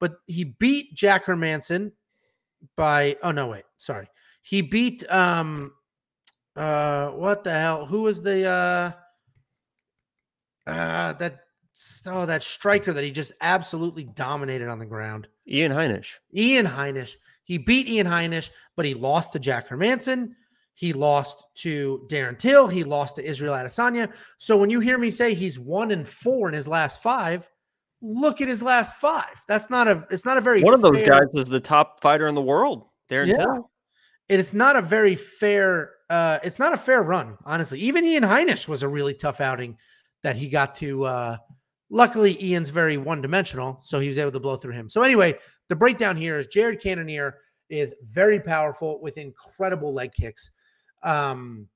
Speaker 1: but he beat Jack Hermansson by oh no wait, sorry. He beat um uh what the hell? Who was the uh uh that oh that striker that he just absolutely dominated on the ground?
Speaker 2: Ian Heinisch.
Speaker 1: Ian Heinisch. He beat Ian Heinisch, but he lost to Jack Hermansson. He lost to Darren Till. He lost to Israel Adesanya. So when you hear me say he's one and four in his last five, look at his last five. That's not a. It's not a very
Speaker 2: One of those
Speaker 1: fair-
Speaker 2: guys is the top fighter in the world. Darren
Speaker 1: Yeah.
Speaker 2: Till.
Speaker 1: and it's not a very fair uh it's not a fair run honestly even ian heinisch was a really tough outing that he got to uh luckily ian's very one-dimensional so he was able to blow through him so anyway the breakdown here is jared cannonier is very powerful with incredible leg kicks um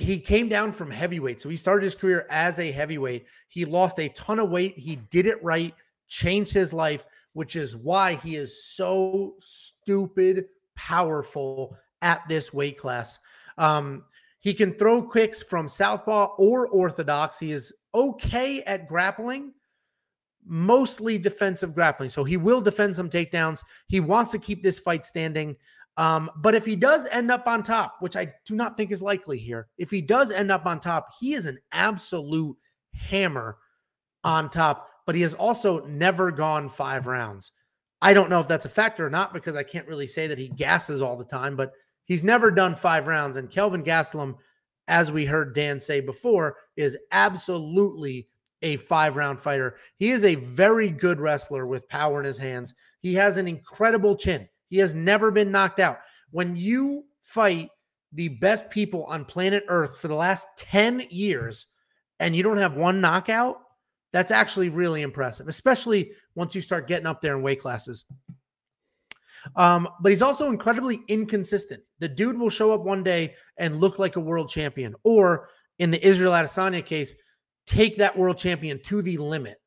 Speaker 1: he came down from heavyweight so he started his career as a heavyweight he lost a ton of weight he did it right changed his life which is why he is so stupid powerful at this weight class. Um, he can throw kicks from southpaw or orthodox. He is okay at grappling, mostly defensive grappling. So he will defend some takedowns. He wants to keep this fight standing. Um, but if he does end up on top, which I do not think is likely here, if he does end up on top, he is an absolute hammer on top, but he has also never gone five rounds. I don't know if that's a factor or not because I can't really say that he gasses all the time, but he's never done five rounds. And Kelvin Gastelum, as we heard Dan say before, is absolutely a five round fighter. He is a very good wrestler with power in his hands. He has an incredible chin. He has never been knocked out. When you fight the best people on planet Earth for the last 10 years and you don't have one knockout, that's actually really impressive, especially once you start getting up there in weight classes. Um, but he's also incredibly inconsistent. The dude will show up one day and look like a world champion, or in the Israel Adesanya case, take that world champion to the limit.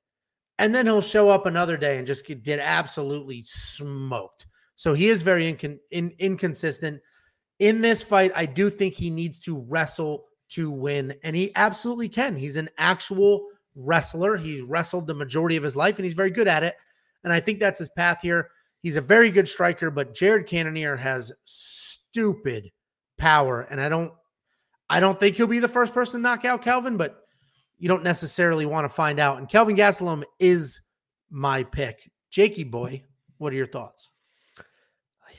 Speaker 1: And then he'll show up another day and just get, absolutely smoked. So he is very in, inconsistent. In this fight, I do think he needs to wrestle to win, and he absolutely can. He's an actual wrestler. He wrestled the majority of his life, and he's very good at it. And I think that's his path here. He's a very good striker, but Jared Cannonier has stupid power, and I don't, I don't think he'll be the first person to knock out Kelvin, but you don't necessarily want to find out. And Kelvin Gastelum is my pick. Jakey boy, what are your thoughts?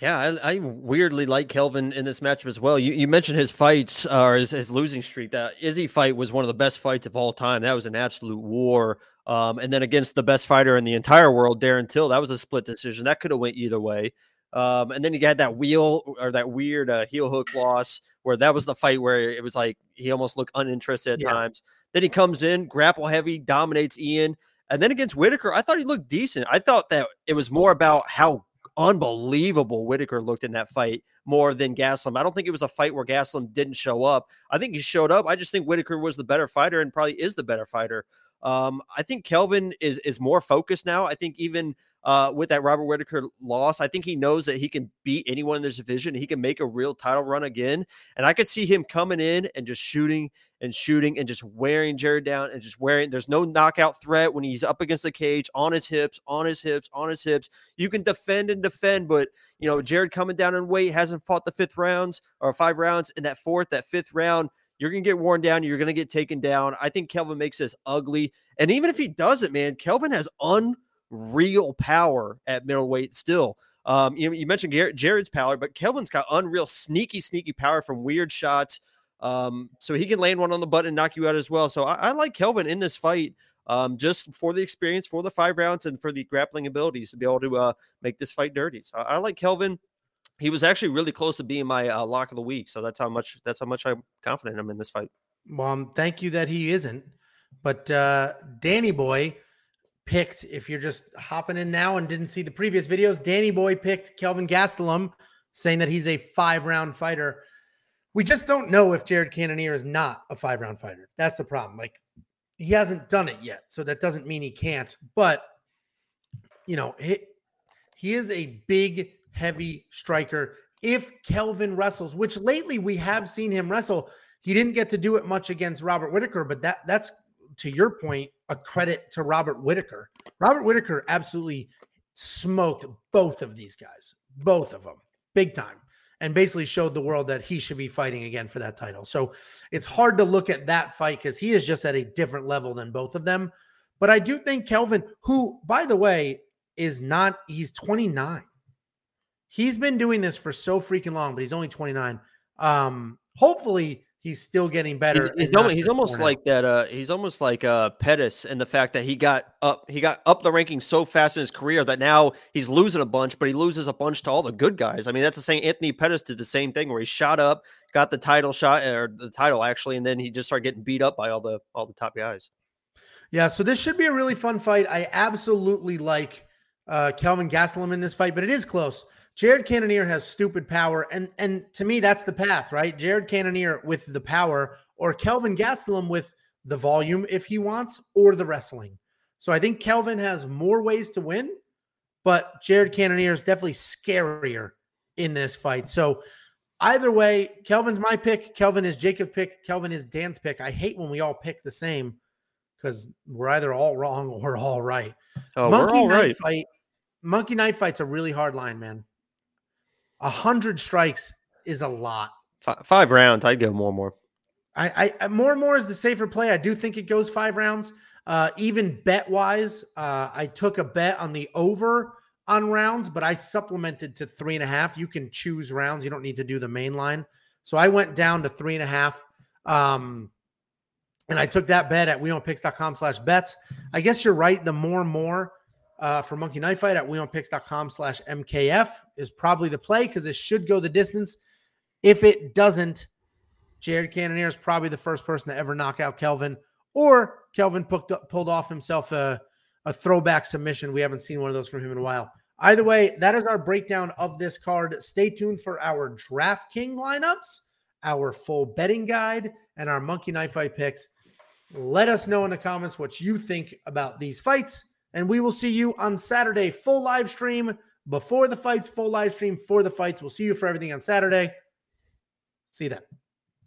Speaker 2: Yeah, I, I, weirdly like Kelvin in this matchup as well. You, you mentioned his fights uh, or his, his, losing streak. That Izzy fight was one of the best fights of all time. That was an absolute war. Um, and then against the best fighter in the entire world, Darren Till, that was a split decision. That could have went either way. Um, and then you had that wheel or that weird uh, heel hook loss where that was the fight where it was like he almost looked uninterested at yeah. times. Then he comes in, grapple heavy, dominates Ian. And then against Whittaker, I thought he looked decent. I thought that it was more about how unbelievable Whittaker looked in that fight more than Gastelum. I don't think it was a fight where Gastelum didn't show up. I think he showed up. I just think Whittaker was the better fighter and probably is the better fighter. Um, I think Kelvin is is more focused now. I think even uh, with that Robert Whittaker loss. I think he knows that he can beat anyone in this division. He can make a real title run again. And I could see him coming in and just shooting and shooting and just wearing Jared down and just wearing. There's no knockout threat when he's up against the cage on his hips, on his hips, on his hips. You can defend and defend, but you know Jared coming down in weight hasn't fought the fifth rounds or five rounds. In that fourth, that fifth round, you're to get worn down. You're to get taken down. I think Kelvin makes this ugly. And even if he doesn't, man, Kelvin has un real power at middleweight still. Um, you, you mentioned Garrett, Jared's power, but Kelvin's got unreal, sneaky, sneaky power from weird shots. Um, so he can land one on the butt and knock you out as well. So I, I like Kelvin in this fight, um, just for the experience, for the five rounds, and for the grappling abilities to be able to uh, make this fight dirty. So I, I, like Kelvin. He was actually really close to being my uh, lock of the week. So that's how much that's how much I'm confident him in this fight.
Speaker 1: Well, um, thank you that he isn't. But uh, Danny Boy picked, if you're just hopping in now and didn't see the previous videos, Danny Boy picked Kelvin Gastelum, saying that he's a five round fighter. We just don't know if Jared Cannonier is not a five round fighter. That's the problem. Like, he hasn't done it yet. So that doesn't mean he can't. But, you know, he, he is a big, heavy striker. If Kelvin wrestles, which lately we have seen him wrestle, he didn't get to do it much against Robert Whittaker, but that that's to your point, a credit to Robert Whittaker. Robert Whittaker absolutely smoked both of these guys, both of them, big time, and basically showed the world that he should be fighting again for that title. So it's hard to look at that fight because he is just at a different level than both of them. But I do think Kelvin, who, by the way, is not, he's 29. He's been doing this for so freaking long, but he's only 29. Um, hopefully he's still getting better.
Speaker 2: He's, he's almost, he's almost like that. Uh, he's almost like uh, Pettis and the fact that he got up, he got up the rankings so fast in his career that now he's losing a bunch, but he loses a bunch to all the good guys. I mean, that's the same. Anthony Pettis did the same thing where he shot up, got the title shot or the title actually, and then he just started getting beat up by all the all the top guys.
Speaker 1: Yeah, so this should be a really fun fight. I absolutely like uh, Kelvin Gastelum in this fight, but it is close. Jared Cannonier has stupid power, and and to me, that's the path, right? Jared Cannonier with the power, or Kelvin Gastelum with the volume if he wants, or the wrestling. So I think Kelvin has more ways to win, but Jared Cannonier is definitely scarier in this fight. So either way, Kelvin's my pick. Kelvin is Jacob's pick. Kelvin is Dan's pick. I hate when we all pick the same because we're either all wrong or all right. Oh, Monkey all Knife right. fight. Monkey Knife fight's a really hard line, man. A hundred strikes is a lot.
Speaker 2: Five, five rounds, I'd go more and more.
Speaker 1: I, I more and more is the safer play. I do think it goes five rounds. Uh, even bet wise, uh, I took a bet on the over on rounds, but I supplemented to three and a half. You can choose rounds. You don't need to do the main line. So I went down to three and a half. Um, and I took that bet at wewantpicks.com slash bets. I guess you're right. The more and more uh, for Monkey Knife Fight at wewantpicks.com slash MKF is probably the play because it should go the distance. If it doesn't, Jared Cannonier is probably the first person to ever knock out Kelvin, or Kelvin pulled, pulled off himself a, a throwback submission. We haven't seen one of those from him in a while. Either way, that is our breakdown of this card. Stay tuned for our DraftKings lineups, our full betting guide, and our Monkey Knife Fight picks. Let us know in the comments what you think about these fights. And we will see you on Saturday, full live stream before the fights, full live stream for the fights. We'll see you for everything on Saturday. See you then.